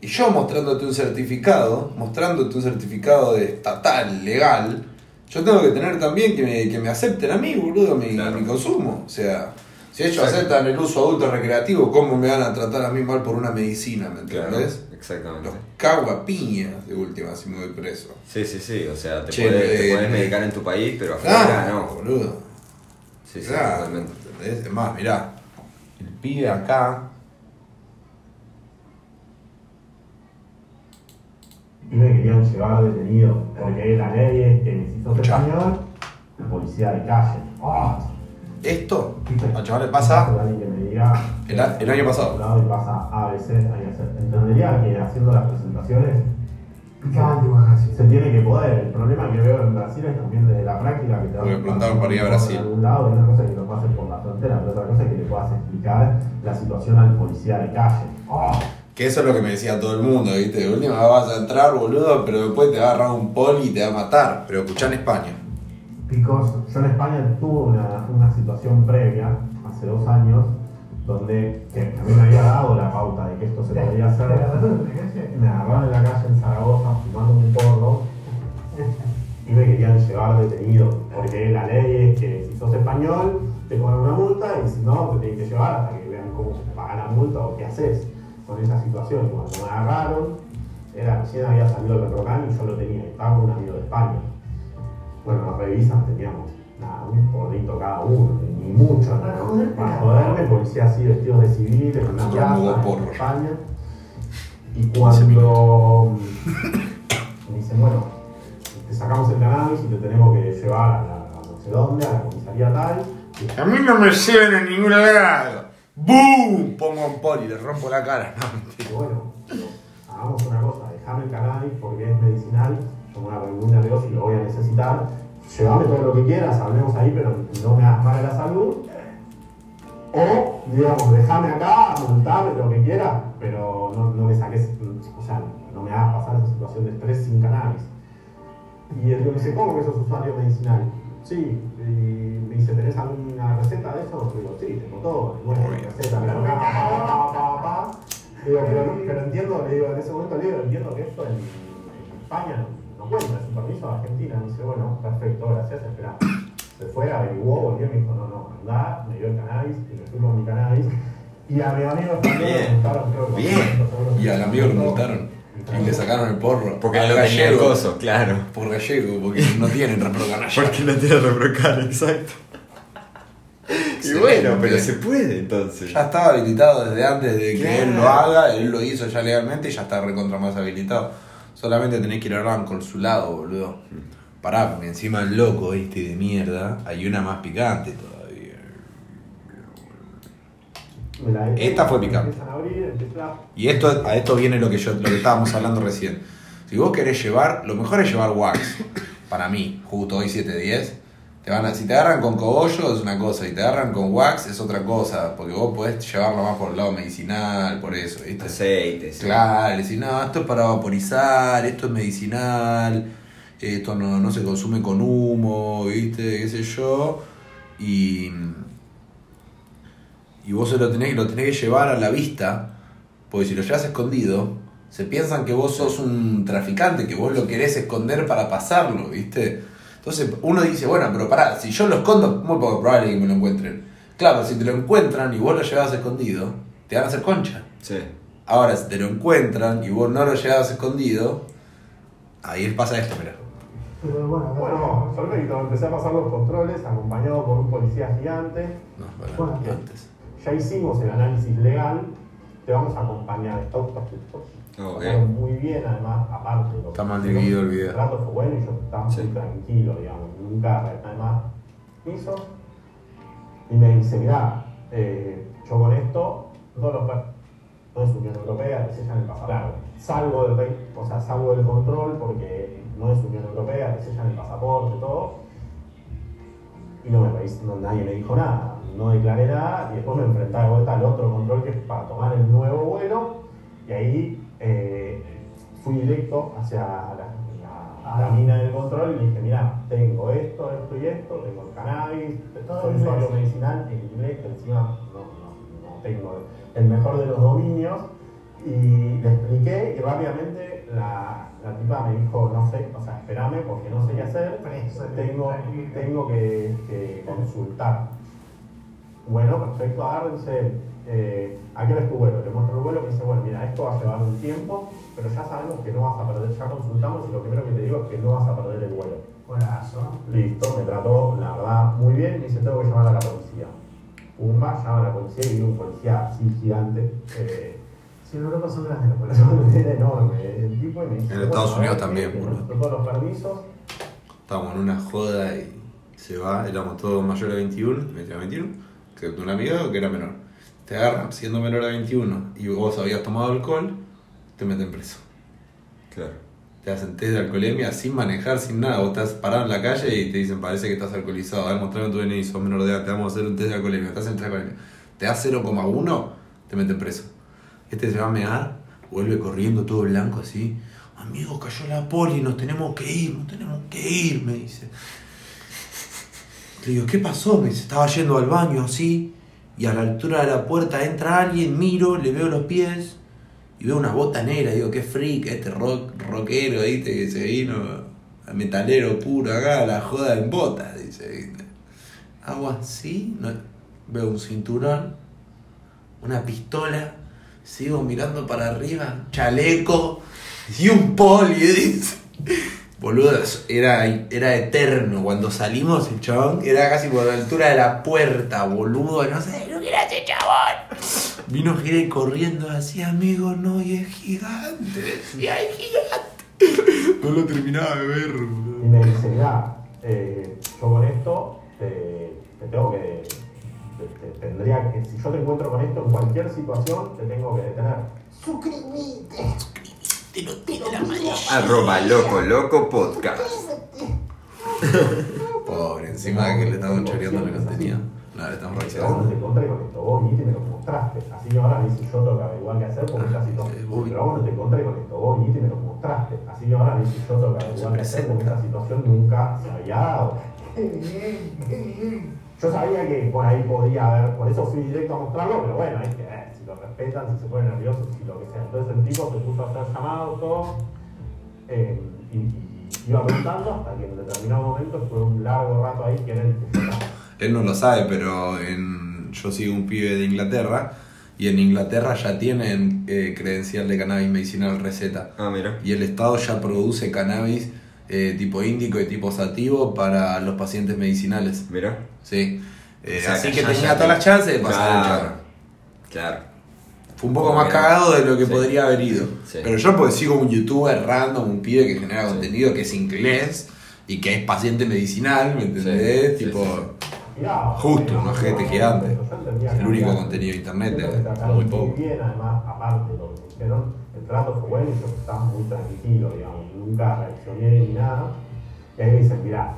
Y yo mostrándote un certificado, mostrándote un certificado de estatal, legal, yo tengo que tener también que me, que me acepten a mí, boludo, mi, Claro. mi consumo. O sea, si ellos Exacto. aceptan el uso adulto recreativo, ¿cómo me van a tratar a mí mal por una medicina? ¿Me Claro. Exactamente. Los cago a piñas de última si me voy preso. Sí, sí, sí. O sea, te, Che, puedes, te eh, puedes eh. medicar en tu país, pero afuera Claro, no. boludo. Sí, sí, totalmente. Es más, mirá, el pibe acá, y me querían llevar detenido, porque la ley es que si sos Escuchá. español, policía de calle. ¡Ah! Esto, chaval le pasa Alguien que me diga. El a- el año pasado. Y pasa A, B, C, hay que hacer. Entendería que haciendo las presentaciones se tiene que poder. El problema que veo en Brasil es también desde la práctica que te Porque preguntaron para ir a Brasil. Por algún lado, y una cosa es que lo pases por la frontera, pero otra cosa es que le puedas explicar la situación al policía de calle. ¡Oh! Que eso es lo que me decía todo el mundo, ¿viste? De última vas a entrar, boludo, pero después te va a agarrar un poli y te va a matar. Pero escuchá en España. Yo en España tuve una, una situación previa, hace dos años, donde que a mí me había dado la pauta de que esto se podía hacer. Me agarraron en la calle en Zaragoza fumando un porro y me querían llevar detenido. Porque la ley es que si sos español te cobran una multa y si no te tienen que llevar hasta que vean cómo se te paga la multa o qué haces con esa situación. Cuando me agarraron, era recién había salido el Reprocan y yo lo tenía, estaba con un amigo de España. Bueno, nos revisan, teníamos nada, un porrito cada uno, ni mucho, Para ¿no? joderte. Para joderme, policía así vestidos de civil, en una plaza como en. España. Y cuando me dicen, bueno, te sacamos el cannabis y te tenemos que llevar a la a no sé dónde, a la comisaría tal. Y A mí no me lleven a ningún lado. ¡Bum! Pongo un poli, le rompo la cara. No, dije, bueno, pero hagamos una cosa, dejame el cannabis porque es medicinal, yo me voy a poner muy nervioso y lo voy a necesitar. Llévame todo lo que quieras, hablemos ahí, pero no me hagas mal a la salud. O, digamos, déjame acá, montame lo que quieras, pero no, no me saques, o sea, no me hagas pasar esa situación de estrés sin cannabis. Y el me dice, ¿cómo que sos usuario medicinal? Sí, y me dice, ¿tenés alguna receta de eso? Digo, sí, tengo todo, bueno, receta, pero pa, pa, pa, pa, pa. Digo, pero, entiendo, le digo, en ese momento le digo, entiendo que esto en, en España no, no cuenta, es un permiso de Argentina. Me dice, bueno, perfecto, gracias, espera. Se fue, averiguó, volvió y me dijo, no, no, andá, me dio el cannabis y me fui con mi cannabis. Y a mi amigo también Bien. creo que Bien. 400 euros. Y al amigo lo multaron. Y le sacaron el porro. Porque Al gallego. coso, claro. Por gallego, porque no tienen reprocan allá. Porque no tiene reprocar, exacto. [LAUGHS] Y bueno, pero se puede entonces. Ya estaba habilitado desde antes de que Claro. él lo haga, él lo hizo ya legalmente y ya está recontra más habilitado. Solamente tenés que ir a al consulado, boludo. Pará, porque encima el loco este de mierda, hay una más picante todavía. Esta fue picante. Empiezan a abrir, empieza a... Y esto, a esto viene lo que yo, lo que estábamos hablando recién. Si vos querés llevar, lo mejor es llevar wax. Para mí, justo hoy 710. Te van a, si te agarran con cogollo es una cosa, y te agarran con wax es otra cosa, porque vos podés llevarlo más por el lado medicinal, por eso, ¿viste? Aceites. Claro, no, esto es para vaporizar, esto es medicinal, esto no, no se consume con humo, ¿viste? ¿Qué sé yo? Y, y vos se lo tenés, lo tenés que llevar a la vista, porque si lo llevas escondido, se piensan que vos sos un traficante, que vos lo querés esconder para pasarlo, ¿viste? Entonces uno dice, bueno, pero pará, si yo lo escondo, muy poco probable que me lo encuentren. Claro, si te lo encuentran y vos lo llevas escondido, te van a hacer concha. Sí. Ahora, si te lo encuentran y vos no lo llevas escondido, ahí pasa esto, mira. Pero bueno, Bueno, perfecto, empecé a pasar los controles acompañado por un policía gigante. No, Bueno, antes. Ya hicimos el análisis legal, te vamos a acompañar. Está Ok. Pasaron muy bien, además, aparte. lo- Está mal dividido el video. El trato fue bueno y yo estaba Sí. muy tranquilo, digamos. Nunca, además, hizo. Y me dice, mirá, eh, yo con esto, todos los per- no es Unión Europea, sellan el pasaporte. Salgo del, o sea, salgo del control porque no es Unión Europea, te sellan el pasaporte, todo. Y no me no, nadie me dijo nada, no declaré nada y después me enfrentaba de vuelta al otro control que es para tomar el nuevo vuelo y ahí eh, fui directo hacia la, la- la mina del control y le dije, mira, tengo esto, esto y esto, tengo el cannabis, soy usuario medicinal en inglés, encima no, no- no tengo el mejor de los dominios y le expliqué y rápidamente la, la tipa me dijo, no sé, o sea, espérame porque no sé qué hacer, tengo, tengo que, que consultar. Bueno, perfecto, agárrense. Eh, ¿A qué hora es tu vuelo? Le muestro el vuelo, me dice, bueno, mira, esto va a llevar un tiempo, pero ya sabemos que no vas a perder, ya consultamos y lo primero que te digo es que no vas a perder el vuelo. Buenazo. Listo, me trató, la verdad, muy bien, me dice, tengo que llamar a la policía. Pumba, llama a la policía y viene un policía así gigante. Eh, Si en Europa son grandes los policías. era enorme el tipo y me dice, En Estados Unidos ver, también, muestro todos los permisos. Estábamos en una joda y Se va, éramos todos mayores de 21, 21, excepto un amigo que era menor. Te agarran siendo menor de 21 y vos habías tomado alcohol, te meten preso. Claro. Te hacen test de alcoholemia sin manejar, sin nada. Vos estás parado en la calle y te dicen, parece que estás alcoholizado. A ver, mostrame tu DNI, sos menor de edad, te vamos a hacer un test de alcoholemia. Estás en test de alcoholemia. Te das 0,1, te meten preso. Este se va a mear, vuelve corriendo todo blanco así. Amigo, cayó la poli, nos tenemos que ir, nos tenemos que ir, me dice. Le digo, ¿qué pasó? Me dice, estaba yendo al baño así, y a la altura de la puerta entra alguien, miro, le veo los pies, y veo una bota negra, digo, qué freak, este rock, rockero, ¿viste? Que se vino, a metalero puro acá, la joda en botas, dice, ¿viste? Hago así, no- veo un cinturón, una pistola, sigo mirando para arriba, chaleco y un poli, [LAUGHS] dice. Boludo, era, era eterno. Cuando salimos, el chabón era casi por la altura de la puerta, boludo. No sé era ese chabón. Vino Gira corriendo así, amigo, no, y es gigante. Decía, es gigante. No lo terminaba de ver, Y me dice, mira, eh, yo con esto te, te tengo que. te- te- tendría que. Si yo te encuentro con esto en cualquier situación, te tengo que detener. Te lo tiene la mano. Arroba loco loco podcast. [LAUGHS] Pobre, encima de que le estaban choreando el contenido. No, le estamos Pero vos no reaccionando. te encontré con esto, vos viniste y me lo mostraste. Así que ahora dice, yo tengo que averiguar qué hacer por esta Ah, situación. sí, voy. Pero vos no te encontré con esto, vos viniste y me lo mostraste. Así que ahora dice, yo tengo que averiguar qué hacer porque esta situación nunca se había dado. Yo sabía que por ahí podía haber, por eso fui directo a mostrarlo, pero bueno, hay que ver si lo respetan, si se ponen nerviosos, si lo que sea. Entonces el tipo se puso a hacer llamados, todo, eh, y, y iba preguntando hasta que en determinado momento fue un largo rato ahí que era el que estaba. Él no lo sabe, pero en, yo sigo un pibe de Inglaterra y en Inglaterra ya tienen eh, credencial de cannabis medicinal receta. Ah, mira. Y el Estado ya produce cannabis eh, tipo índico y tipo sativo para los pacientes medicinales. Mira. Sí. Eh, O sea, así que tenía todas las chances de pasar el Claro. chabón. Claro. Fue un poco más cagado de lo que Sí. podría haber ido. Sí. Pero yo pues sigo un youtuber random, un pibe que genera Sí. contenido que es inglés y que es paciente medicinal, ¿me entendés? Tipo, Justo, un ojete gigante. el único contenido de internet, muy poco. bien, además, aparte de lo que dijeron, el trato fue bueno y yo estaba muy tranquilo, digamos, nunca reaccioné ni nada. Y ahí me dicen, mirá,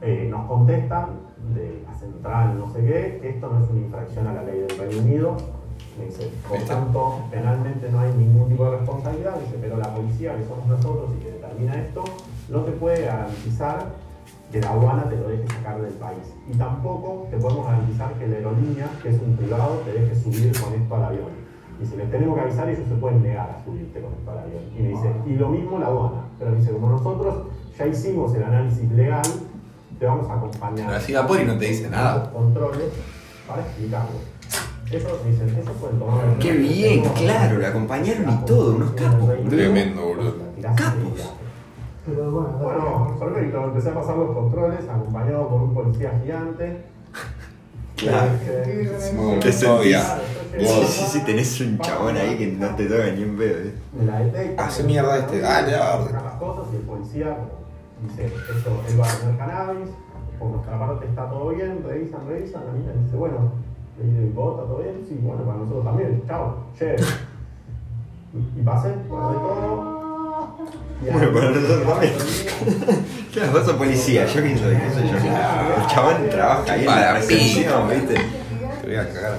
eh, nos contestan de la central, no sé qué, esto no es una infracción a la ley del Reino Unido. Me dice, por tanto, penalmente no hay ningún tipo de responsabilidad. Dice, pero la policía, que somos nosotros y que determina esto, no te puede garantizar que la aduana te lo deje sacar del país. Y tampoco te podemos garantizar que la aerolínea, que es un privado, te deje subir con esto al avión. Y si les tenemos que avisar, ellos se pueden negar a subirte con esto al avión. Y me dice, y lo mismo la aduana. Pero me dice, como nosotros ya hicimos el análisis legal, te vamos a acompañar. Pero así Singapur y no te dice nada. Controles para explicarlo. Eso, me dicen, eso fue el tomar el- Qué bien, claro, la acompañaron y todo, unos capos. Tremendo, boludo. Capos. Pero bueno, Bueno, perfecto, empecé a pasar los controles acompañado por un policía gigante. [LAUGHS] Claro. Claro, yo Sí, sí, sí, tenés un chabón ahí que no te toca ni un pedo. ¿eh? Me la detecta. Hace mierda este, dale, las cosas y el policía dice, esto, él va a tener cannabis, por nuestra parte está todo bien, revisan, revisan, la mina dice, bueno, le dice, ¿y vos está todo bien? Sí, bueno, para nosotros también, chao, chévere. Y, pasé, pasé todo. Bueno, ahí- para nosotros también. Claro, vos sos policía, yo qué soy, qué sé yo. El chabón trabaja ahí en la recepción, ¿viste? Te voy a cagar.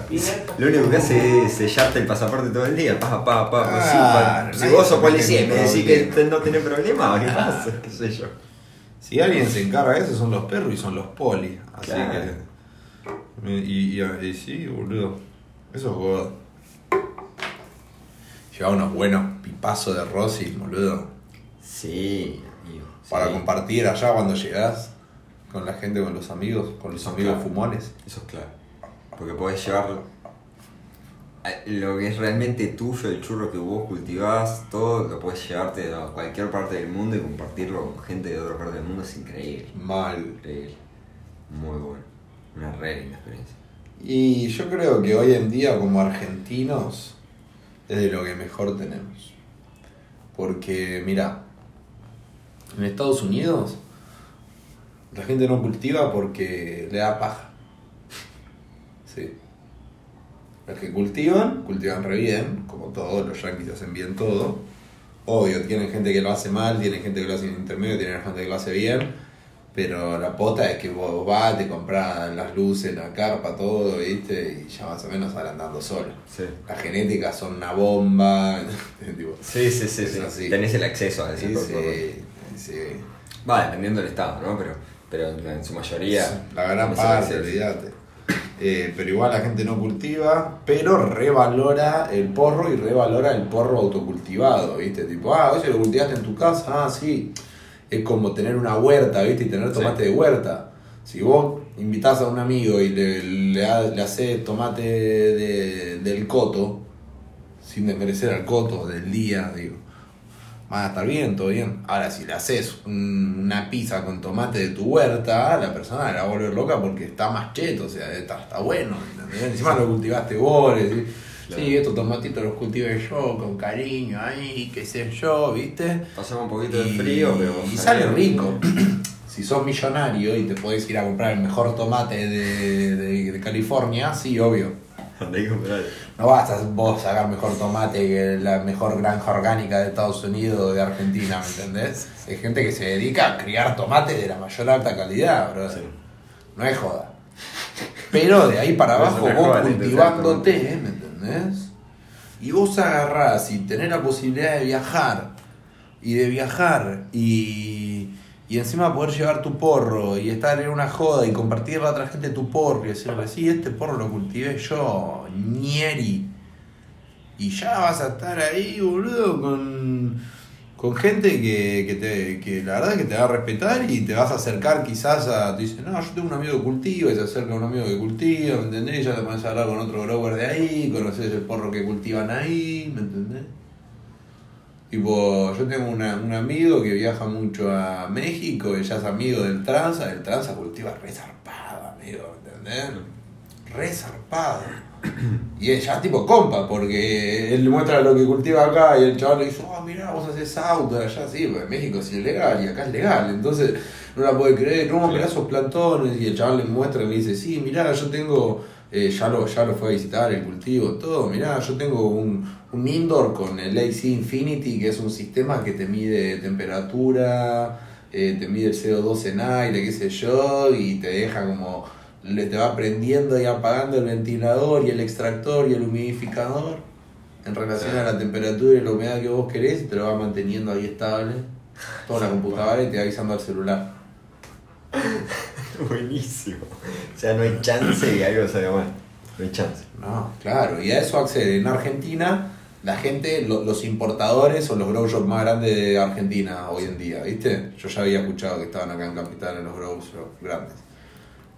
Lo único que hace es sellarte el pasaporte todo el día, pa, pa, pa, pa, sí, pa. Si vos sos policía y me decís que no tenés problema, ¿qué pasa? ¿Qué sé yo? Si alguien se encarga de eso son los perros y son los polis. Así Claro. que. Y, y, y sí, boludo. Eso es joda. Llevaba unos buenos pipazos de Rossi, boludo. Sí, amigo. Para compartir allá cuando llegás con la gente, con los amigos, con los amigos Claro. fumones. Eso es claro. Porque podés llevar lo que es realmente tuyo, el churro que vos cultivás, todo lo podés llevarte a cualquier parte del mundo y compartirlo con gente de otra parte del mundo es increíble. Mal. Increíble. Muy bueno. Una re linda experiencia. Y yo creo que hoy en día como argentinos es de lo que mejor tenemos. Porque mira, en Estados Unidos La gente no cultiva porque le da paja. Sí. Los que cultivan, cultivan re bien, como todos, los yanquis hacen bien todo. Obvio, tienen gente que lo hace mal, tienen gente que lo hace en intermedio, tienen gente que lo hace bien. Pero la pota es que vos vas, te compras las luces, la carpa, todo, ¿viste? Y ya más o menos salen andando solo. Sí. Las genéticas son una bomba. [LAUGHS] tipo, Sí, sí, sí, sí. así. Tenés el acceso a ese sí, sí, sí. Va, dependiendo del estado, ¿no? Pero, pero en su mayoría. La gran parte, olvídate. Eh, pero igual la gente no cultiva, pero revalora el porro y revalora el porro autocultivado, ¿viste? Tipo, ah, oye, lo cultivaste en tu casa, ah, sí. Es como tener una huerta, ¿viste? Y tener Sí. tomate de huerta. Si vos invitás a un amigo y le, le, le haces tomate de- del coto, sin desmerecer al coto del día, digo, van a estar bien, todo bien. Ahora, si le haces un- una pizza con tomate de tu huerta, la persona la va a volver loca porque está más cheto, o sea, está, está bueno. ¿entendés? Encima lo cultivaste vos, Claro. sí, estos tomatitos los cultivé yo, con cariño, ahí, qué sé yo, ¿viste? Pasamos un poquito de frío, pero. Y sale rico. [CLEARS THROAT] si sos millonario y te podés ir a comprar el mejor tomate de, de- de California, sí, obvio. No basta vos sacar mejor tomate que la mejor granja orgánica de Estados Unidos o de Argentina, ¿me entendés? Hay gente que se dedica a criar tomate de la mayor alta calidad, bro. Sí. No es joda. Pero de ahí para [LAUGHS] abajo vos joda, cultivándote, ¿me entendés? Y vos agarrás y tenés la posibilidad de viajar y de viajar y, y encima poder llevar tu porro y estar en una joda y compartirle a otra gente tu porro y decirle, sí, este porro lo cultivé yo, ñeri. Y ya vas a estar ahí, boludo, con, con gente que, que, te, que la verdad que te va a respetar y te vas a acercar quizás a... Te dice, no, yo tengo un amigo que cultiva y se acerca a un amigo que cultiva, ¿me entendés? Y ya te pones a hablar con otro grower de ahí, conoces el porro que cultivan ahí, ¿me entendés? Tipo, yo tengo una- un amigo que viaja mucho a México, ella es amigo del tranza, el tranza cultiva re zarpado, amigo, ¿entendés? Re zarpado. [CLEARS THROAT] Y ella es tipo compa, porque él le muestra lo que cultiva acá y el chaval le dice, oh, mirá, vos haces auto allá, sí, pues en México sí es legal y acá es legal, entonces no la puede creer, no, mirá esos plantones, y el chaval le muestra y le dice, sí, mirá, yo tengo, eh, ya, lo, ya lo fue a visitar, el cultivo, todo, mirá, yo tengo un, un indoor con el AC Infinity, que es un sistema que te mide temperatura, eh, te mide el CO2 en aire, qué sé yo, y te deja como, le te va prendiendo y apagando el ventilador y el extractor y el humidificador en relación a la temperatura y la humedad que vos querés y te lo va manteniendo ahí estable. Toda la computadora y te va avisando al celular. [LAUGHS] [LAUGHS] Buenísimo. O sea, no hay chance de que algo salga mal. No hay chance. No, claro, y a eso accede. En Argentina, la gente, lo- los importadores son los grow shops más grandes de Argentina hoy en día, ¿viste? Yo ya había escuchado que estaban acá en Capital en los grow shops grandes.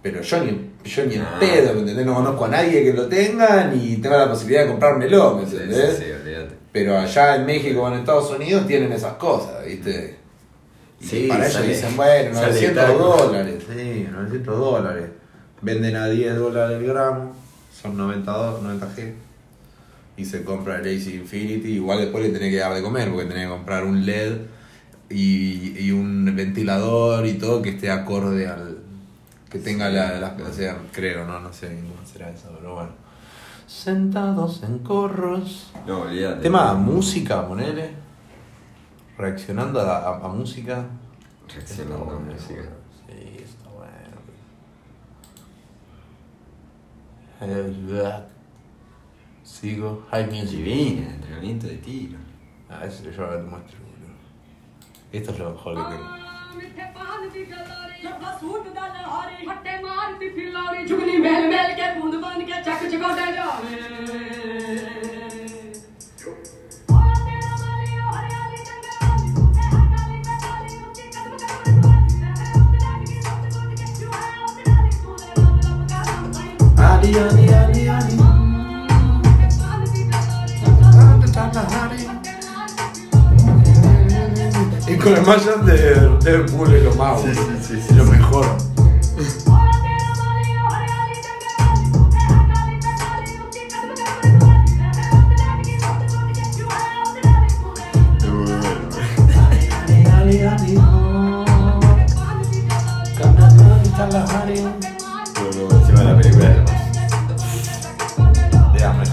Pero yo ni, yo ni en Ah. pedo, ¿me entendés? No conozco a nadie que lo tenga ni tenga la posibilidad de comprármelo, ¿me Sí, entendés? sí, sí, olvídate. Pero allá en México o en Estados Unidos tienen esas cosas, ¿viste? Y Sí, para ellos sale- dicen, bueno, sale 900 taco. dólares. Sí, 900 dólares. Venden a 10 dólares el gramo, son 92, 90 G. Y se compra el AC Infinity. Igual después le tenés que dar de comer, porque tenés que comprar un LED y, y un ventilador y todo que esté acorde al. que tenga la- las. o sea, creo, ¿no? No sé cómo será eso, pero bueno. Sentados en corros. No, olvídate. Tema música, ponele. Reaccionando a, a- a música. Reaccionando a música. Sí, está bueno. Eh, Sigo. High music. Divina, entrenamiento de tiro. Ah, eso yo ahora te muestro. boludo. Esto es lo mejor que tengo. Y con el Mayan de, de Pool es lo más, Sí, sí, sí, sí, lo mejor.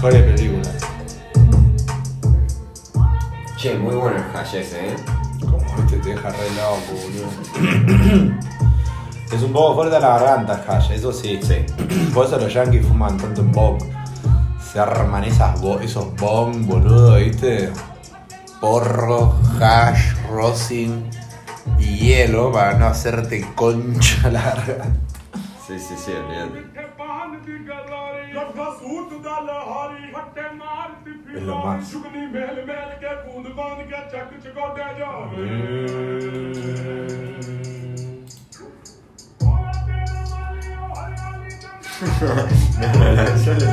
Mejores películas. Che, muy bueno el hash ese, ¿eh? Como este te deja re loco, boludo. Es un poco fuerte a la garganta el hash, eso sí. Sí. Por eso los yankees fuman tanto en bong. Se arman esas bo- esos bong, boludo, ¿viste? Porro, hash, rosin y hielo para no hacerte concha [LAUGHS] la garganta. Sí, sí, sí, olvídate. ਵਸਦਾ ਸੂਤ ਦਾ ਲਹਾਰੀ ਹੱਟੇ ਮਾਰ ਪਿੱਪੀ ਲਾਈ ਸੁਗਨੀ ਮਹਿਲ ਮਹਿਲ ਕੇ ਬੂੰਦ ਬਾਂਦ ਕੇ ਚੱਕ ਚਗੋਟਿਆ ਜਾਵੇ Şöyle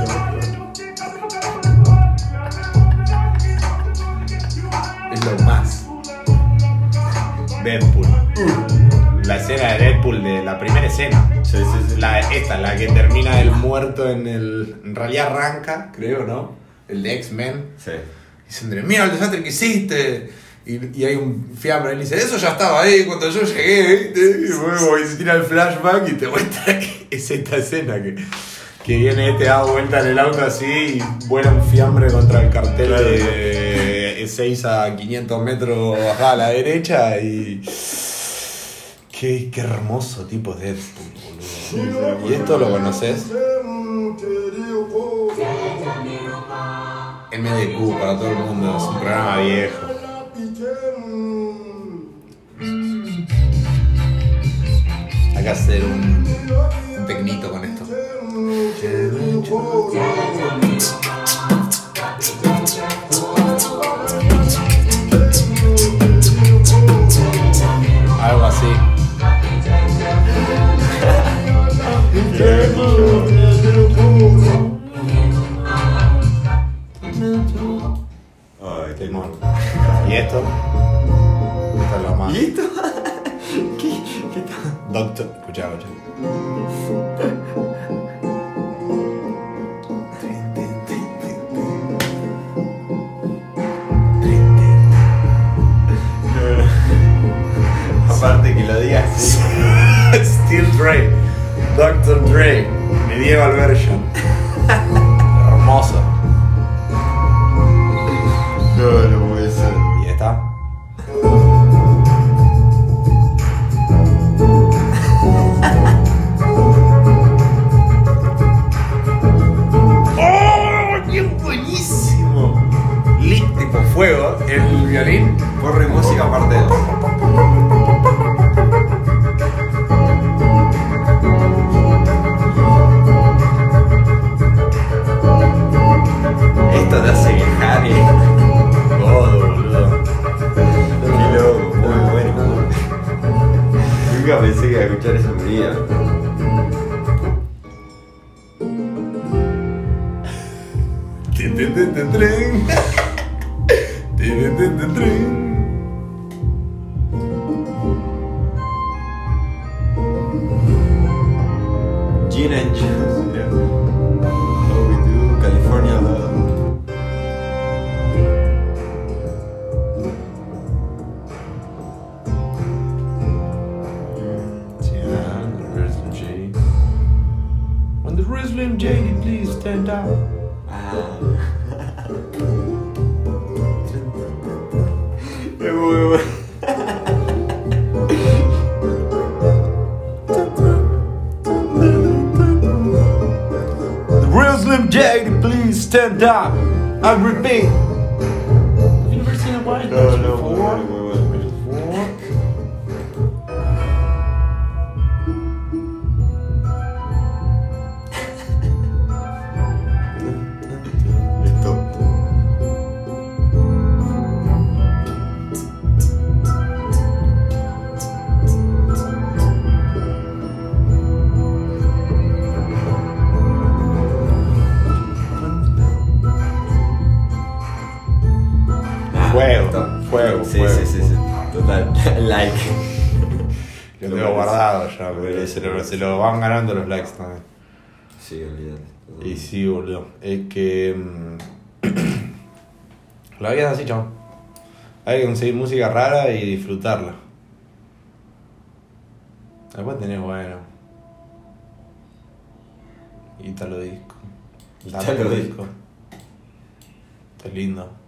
Elon Musk Ben Polo escena de Deadpool de la primera escena. Sí, sí, sí. La, esta, la que termina el muerto en el. En realidad arranca, creo, ¿no? El de X-Men. Sí. Dice Andrés, mira el desastre que hiciste. Y, y hay un fiambre. Él dice, eso ya estaba ahí cuando yo llegué. ¿viste? Y luego y se tira el flashback y te muestra [LAUGHS] que es esta escena que, que viene este da vuelta en el auto así y vuela un fiambre contra el cartel Claro. de 6 a 500 metros bajada a la derecha y. Qué, qué hermoso tipo de Deadpool, boludo. ¿Y esto lo conoces? MDQ para todo el mundo, es un programa viejo. Hay que hacer un, un tecnito con esto. Algo así. ¿Y esto? Esto es lo más. ¿Y esto? [LAUGHS] ¿Qué, qué tal? Doctor. Escucha, escucha. [LAUGHS] Aparte que lo digas así. [LAUGHS] Still Dre. Dr. Dre. Medieval version. Hermoso. No, fuego, el violín. Corre música aparte se lo, van ganando los likes también. Sí, olvídate. Y sí, boludo. Es que. mm, [CLEARS THROAT] la vida es así, chaval. Hay que conseguir música rara y disfrutarla. Después tenés, bueno. Italo disco. Italo disco. Está lindo.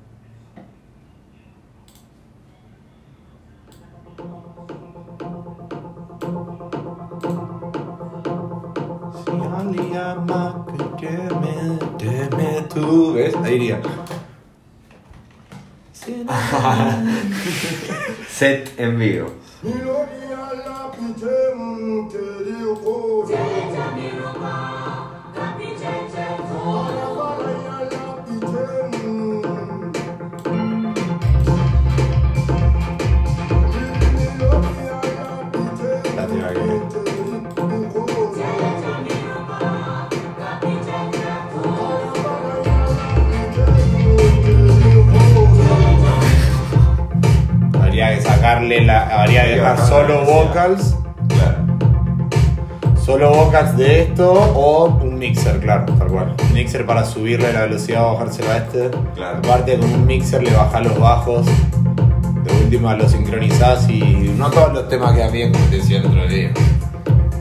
Tú. ¿Ves? Ahí iría. [LAUGHS] Set en vivo. Sacarle la. Habría que dejar solo vocals. Claro. Solo vocals de esto o un mixer, claro, tal cual. Un mixer para subirle la velocidad o bajárselo a este. Claro. Aparte con un mixer le bajás los bajos. De última lo sincronizás y no todos los temas quedan bien, como te decía el otro día.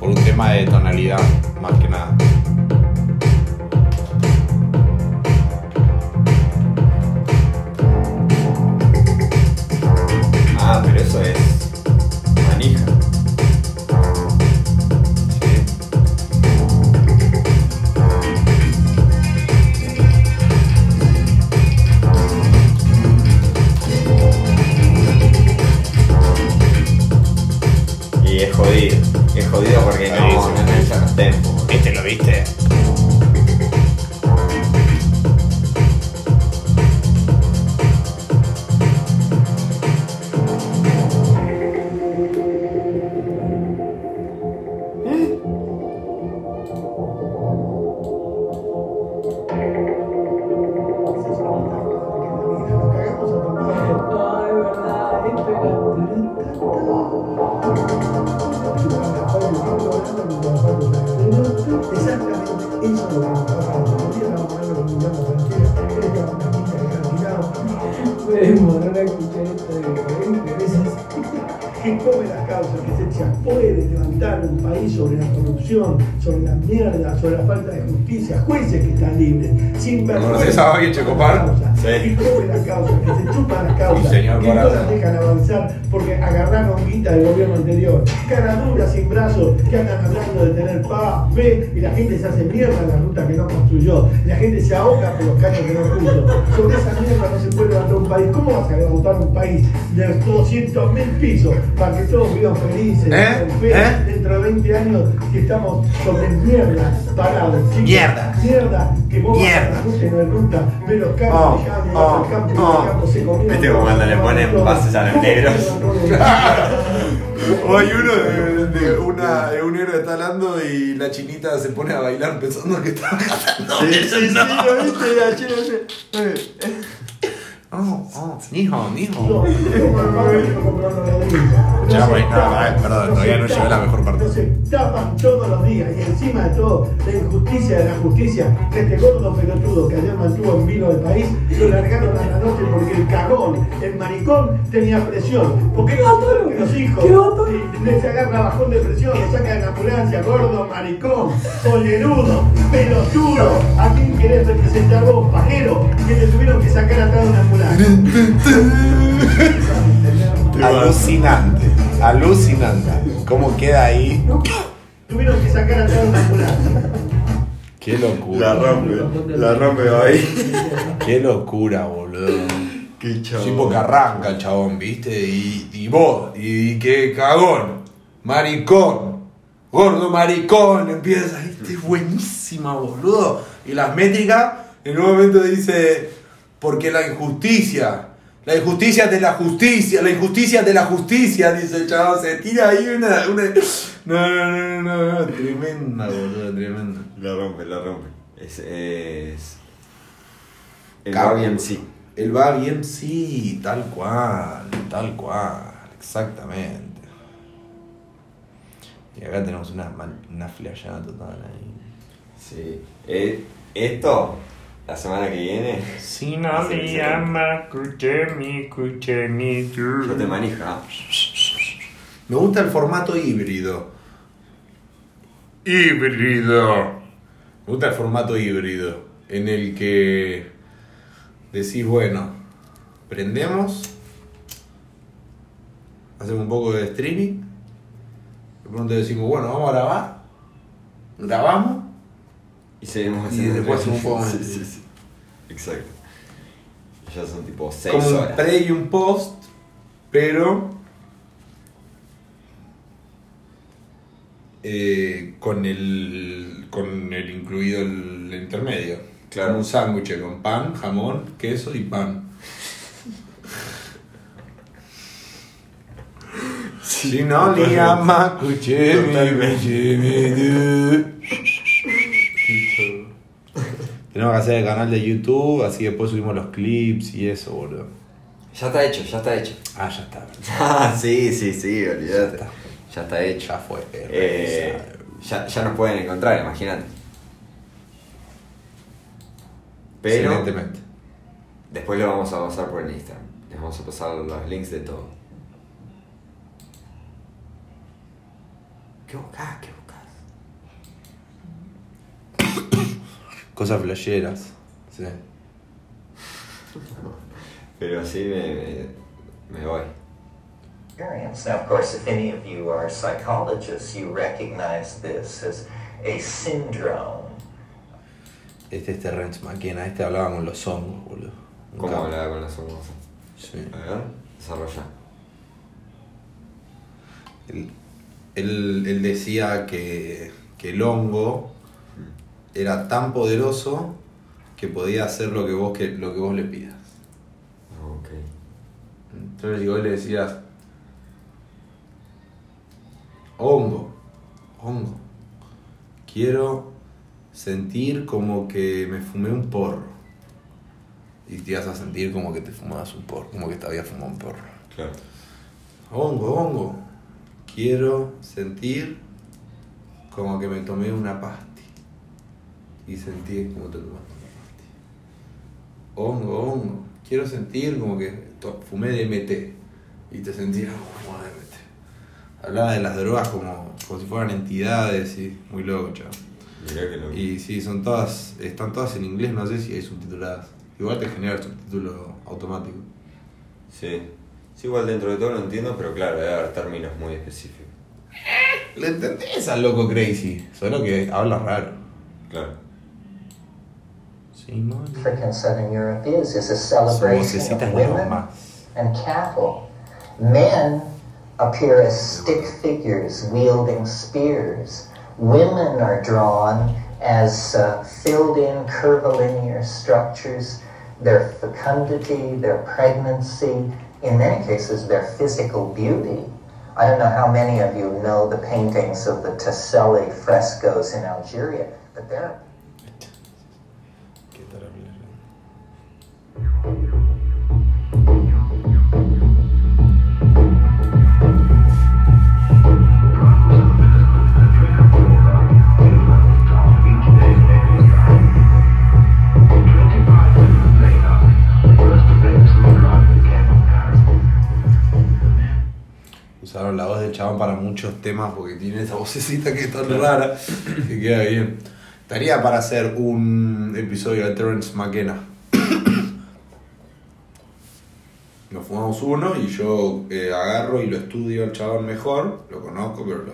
Por un tema de tonalidad, más que nada. Sobre la falta de justicia, jueces que están libres, sin ¿Conoces a Bagui Checopar? Sí. Que come las causas, que se chupan las causas, Sí, señor que no las dejan avanzar porque agarraron guita del gobierno anterior. Cara dura, sin brazos, que andan hablando de tener paz, fe, y la gente se hace mierda en la ruta que no construyó. La gente se ahoga por los caños que no puso. Sobre esa mierda no se puede levantar un país. ¿Cómo vas a levantar un país de 200 mil pisos para que todos vivan felices, ¿Eh? con fe, ¿Eh? Dentro de 20 años que estamos sobre mierda, parados? ¿sí? Mierda. Mierda, que vos Mierda. ruta y no ruta, los Oh, campos, oh, oh. se comió. ¿Viste como cuando le ponen bases a los ¿Cómo negros? hay uno de, de una, de un héroe está hablando y la chinita se pone a bailar pensando que está cantando. Sí, sí, sí, lo viste, la china ese. Oh, oh, hijo, No, hijo. Ya, pues, perdón, no todavía no llegó la mejor parte. No se tapan todos los días y encima de todo la injusticia de la justicia, que este gordo pelotudo que ayer mantuvo en vilo el país, lo largaron a la noche porque el cagón, el maricón, tenía presión. ¿Por qué no saben que los hijos les agarra bajón de presión, lo sacan en ambulancia, gordo, maricón, pollerudo, pelotudo? ¿A quién querés representar vos, pajero, que te tuvieron que sacar atrás de una ambulancia? [LAUGHS] Alucinante, alucinante. ¿Cómo queda ahí? Tuvieron que sacar atrás de una ambulancia. Qué La locura. rompe, la rompe ahí. Qué locura, boludo. Qué chavo. Sí, porque arranca el chabón, ¿viste? Y, y vos, y qué cagón, maricón, gordo maricón, empieza, este es buenísima, boludo. Y las métricas, en un momento dice, porque la injusticia, la injusticia de la justicia, la injusticia de la justicia, dice el chabón, se tira ahí una... una... No, no, no, no, no, tremenda, boludo, tremenda. La rompe, la rompe. Es. es... El Cabrón. Barbie MC. El va bien, sí, tal cual, tal cual, exactamente. Y acá tenemos una, una total ahí. Sí. Eh, esto, la semana que viene, Si no me escúcheme, escúcheme yo te manija. Me gusta el formato híbrido. Híbrido. Me gusta el formato híbrido, en el que decís, bueno, prendemos, hacemos un poco de streaming, de pronto decimos, bueno, vamos a grabar, grabamos, Y seguimos Y haciendo después un poco [LAUGHS] Sí, sí, sí. Exacto. Ya son tipo 6 como un horas. pre y un post, pero eh, con el con el incluido el, intermedio. Claro. Un sándwich con pan, jamón, queso y pan. [LAUGHS] Si no totalmente. ama, escuché mi Tenemos que hacer el canal de YouTube, así después subimos los clips y eso, boludo. Ya está hecho, ya está hecho. Ah, ya está. Ah, [LAUGHS] sí, sí, sí, olvídate. Ya está. Ya está hecho. Ya fue. Eh, ya, ya nos pueden encontrar, imagínate. Pero Excelentemente. después lo vamos a pasar por el Instagram. Les vamos a pasar los links de todo. ¿Qué buscás? ¿Qué buscás? Cosas flasheras. Sí. [LAUGHS] Pero así me, me, me voy. Now, of course, if any of you are psychologists, you recognize this as a syndrome. Este es Terrence McKenna. Este hablaba con los hongos, boludo. ¿Cómo capo. hablaba con las famosas? Sí. A ver, desarrolla. Él, él- él decía que, que el hongo era tan poderoso que podía hacer lo que vos, que, lo que vos le pidas. Ok. Entonces si vos le decías, hongo, hongo, quiero sentir como que me fumé un porro. Y te ibas a sentir como que te fumabas un porro, como que te había fumado un porro. Claro. Hongo, hongo, quiero sentir como que me tomé una pasti. Y sentí como te tomaste pasti. Hongo, hongo, quiero sentir como que fumé DMT. Y te sentías como DMT. Hablaba de las drogas como, como si fueran entidades y muy loco, chaval. Mirá que lo Y sí, son todas, están todas en inglés, no sé si hay subtituladas. Igual te genera el subtítulo automático. Sí. Sí, igual dentro de todo lo entiendo, pero claro, debe haber términos muy específicos. ¿Le entendés al loco crazy? Solo que habla raro. Claro. African Southern Europe is, is a celebration of women and cattle. Men appear as stick figures wielding spears. Women are drawn as uh, filled in curvilinear structures. Their fecundity, their pregnancy, in many cases, their physical beauty. I don't know how many of you know the paintings of the Tassili frescoes in Algeria, but they're Usaron la voz del chabón para muchos temas porque tiene esa vocecita que es tan rara que queda bien. Estaría para hacer un episodio de Terrence McKenna. Nos fumamos uno y yo eh, agarro y lo estudio al chabón mejor. Lo conozco, pero lo,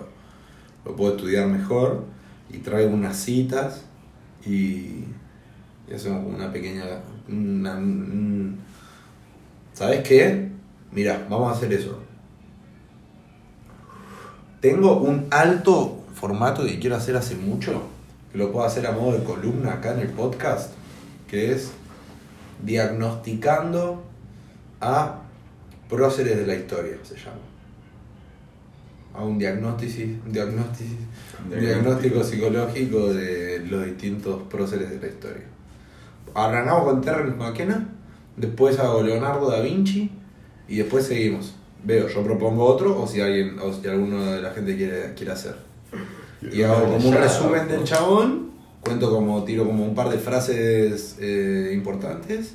lo puedo estudiar mejor. Y traigo unas citas y, y hacemos una pequeña. ¿Sabes qué? Mira, vamos a hacer eso. Tengo un alto formato que quiero hacer hace mucho, que lo puedo hacer a modo de columna acá en el podcast, que es diagnosticando a próceres de la historia, se llama. A un diagnóstico, un diagnóstico, un diagnóstico psicológico de los distintos próceres de la historia. Arrancamos con Terrence McKenna, después hago Leonardo da Vinci y después seguimos. Veo, yo propongo otro o si alguien o si alguno de la gente quiere, quiere hacer. Y hago como un resumen del chabón, cuento como, tiro como un par de frases eh, importantes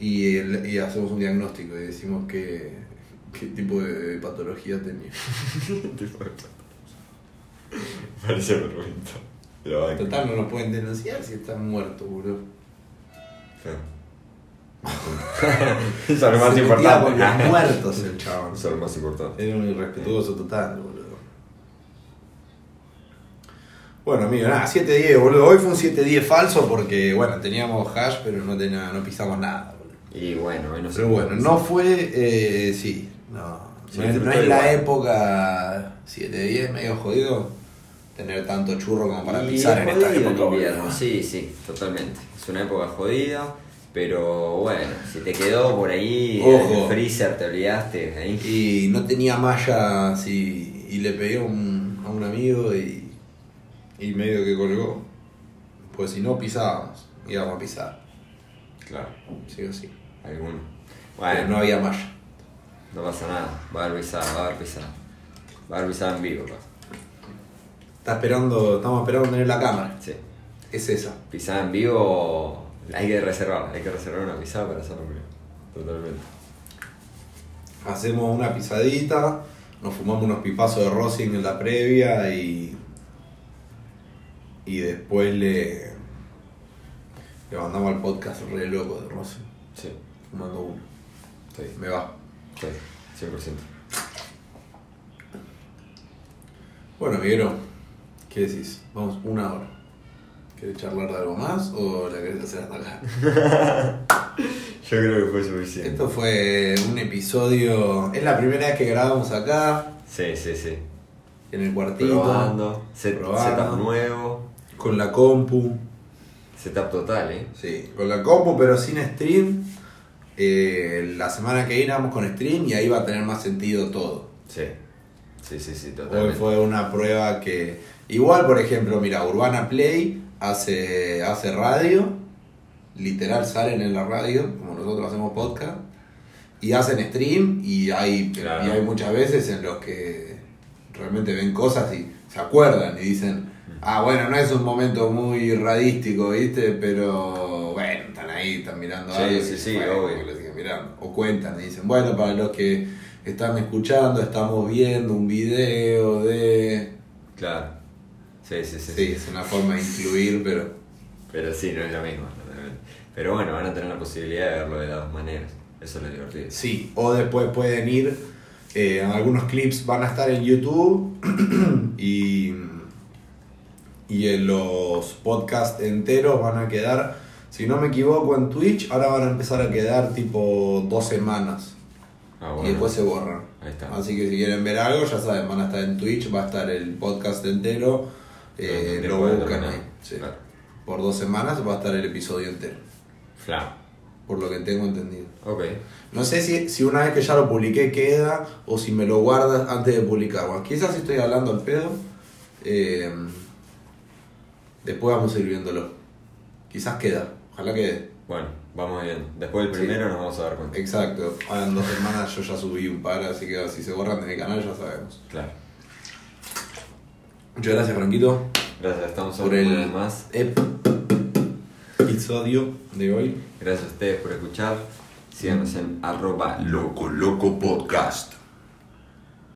y, el- y hacemos un diagnóstico y decimos qué, [LAUGHS] qué tipo de patología tenía. Parece perfecto. Banco. Total, no lo pueden denunciar si están muertos, boludo. [LAUGHS] Es lo más con importante. los muertos el chabón. Eso es lo más importante. Era un irrespetuoso total, boludo. Bueno, amigo, nada, 7-10, boludo. Hoy fue un 7-10 falso porque, bueno, teníamos hash, pero no, tenía- no pisamos nada. Y bueno, no Pero bueno, no fue, eh, sí, no. Sí, no, es, no es la época 7-10, medio jodido, tener tanto churro como para Y pisar en es esta época, invierno. Sí, sí, totalmente. Es una época jodida, pero bueno, si te quedó por ahí Ojo. el freezer, te olvidaste ahí. Y no tenía malla así, y le pegué a un, a un amigo y, y medio que colgó. Pues si no pisábamos, íbamos a pisar, Claro, sí o sí. Alguno. Pero Bueno, no había malla. no pasa nada, va a haber pisada, va a haber pisada. Va a haber pisada en vivo. Está esperando, estamos esperando tener la cámara. Sí. Es esa. Pisada en vivo hay que reservar, hay que reservar una pisada para hacerlo vivo. Totalmente. Hacemos una pisadita, nos fumamos unos pipazos de Rosing en la previa y. Y después le. Le mandamos al podcast re loco de Rosing. Sí, Fumando uno. sí, Me va. sí, 100%. Bueno, Miguelo, ¿qué decís? Vamos una hora. ¿Querés charlar de algo más o la querés hacer hasta acá? [LAUGHS] Yo creo que fue suficiente. Esto fue un episodio. Es la primera vez que grabamos acá, Sí, sí, sí. en el cuartito. Probando, set, Probando. setup nuevo, Con la compu. setup total, ¿eh? Sí, con la compu pero sin stream. Eh, la semana que viene vamos con stream y ahí va a tener más sentido todo. Sí, sí, sí, sí, Hoy totalmente. fue una prueba que. Igual, por ejemplo, mira, Urbana Play hace, hace radio, literal salen en la radio, como nosotros hacemos podcast, y hacen stream y hay, Claro. y hay muchas veces en los que realmente ven cosas y se acuerdan y dicen, ah, bueno, no es un momento muy radístico, ¿viste? Pero bueno, ahí, están mirando Sí, algo sí, sí, bueno, obvio. lo siguen mirando. O cuentan y dicen, bueno, para los que están escuchando, estamos viendo un video de... Claro. Sí, sí, sí. Sí, es una forma de incluir, pero... Pero sí, no es lo mismo. Pero bueno, van a tener la posibilidad de verlo de las dos maneras. Eso es lo divertido. Sí, o después pueden ir, eh, algunos clips van a estar en YouTube [CLEARS THROAT] y, y en los podcasts enteros van a quedar, si no me equivoco, en Twitch, ahora van a empezar a quedar tipo dos semanas Ah, y bueno. después se borran. Ahí está. Así que si quieren ver algo, ya saben, van a estar en Twitch, va a estar el podcast entero, eh, lo el buscan ahí. sí. Claro. Por dos semanas va a estar el episodio entero, Flam. por lo que tengo entendido. Ok. No sé si, si una vez que ya lo publiqué queda o si me lo guardas antes de publicar. Bueno, quizás si estoy hablando al pedo. eh, después vamos a ir viéndolo. Quizás queda. Ojalá quede. Bueno, vamos viendo. Después del Sí. primero nos vamos a dar cuenta. Exacto. Ahora en dos semanas yo ya subí un par, así que si se borran de mi canal ya sabemos. Claro. Muchas gracias, Franquito, Gracias, estamos por el más. episodio de hoy. Gracias a ustedes por escuchar. Síganos en arroba Loco Loco Podcast.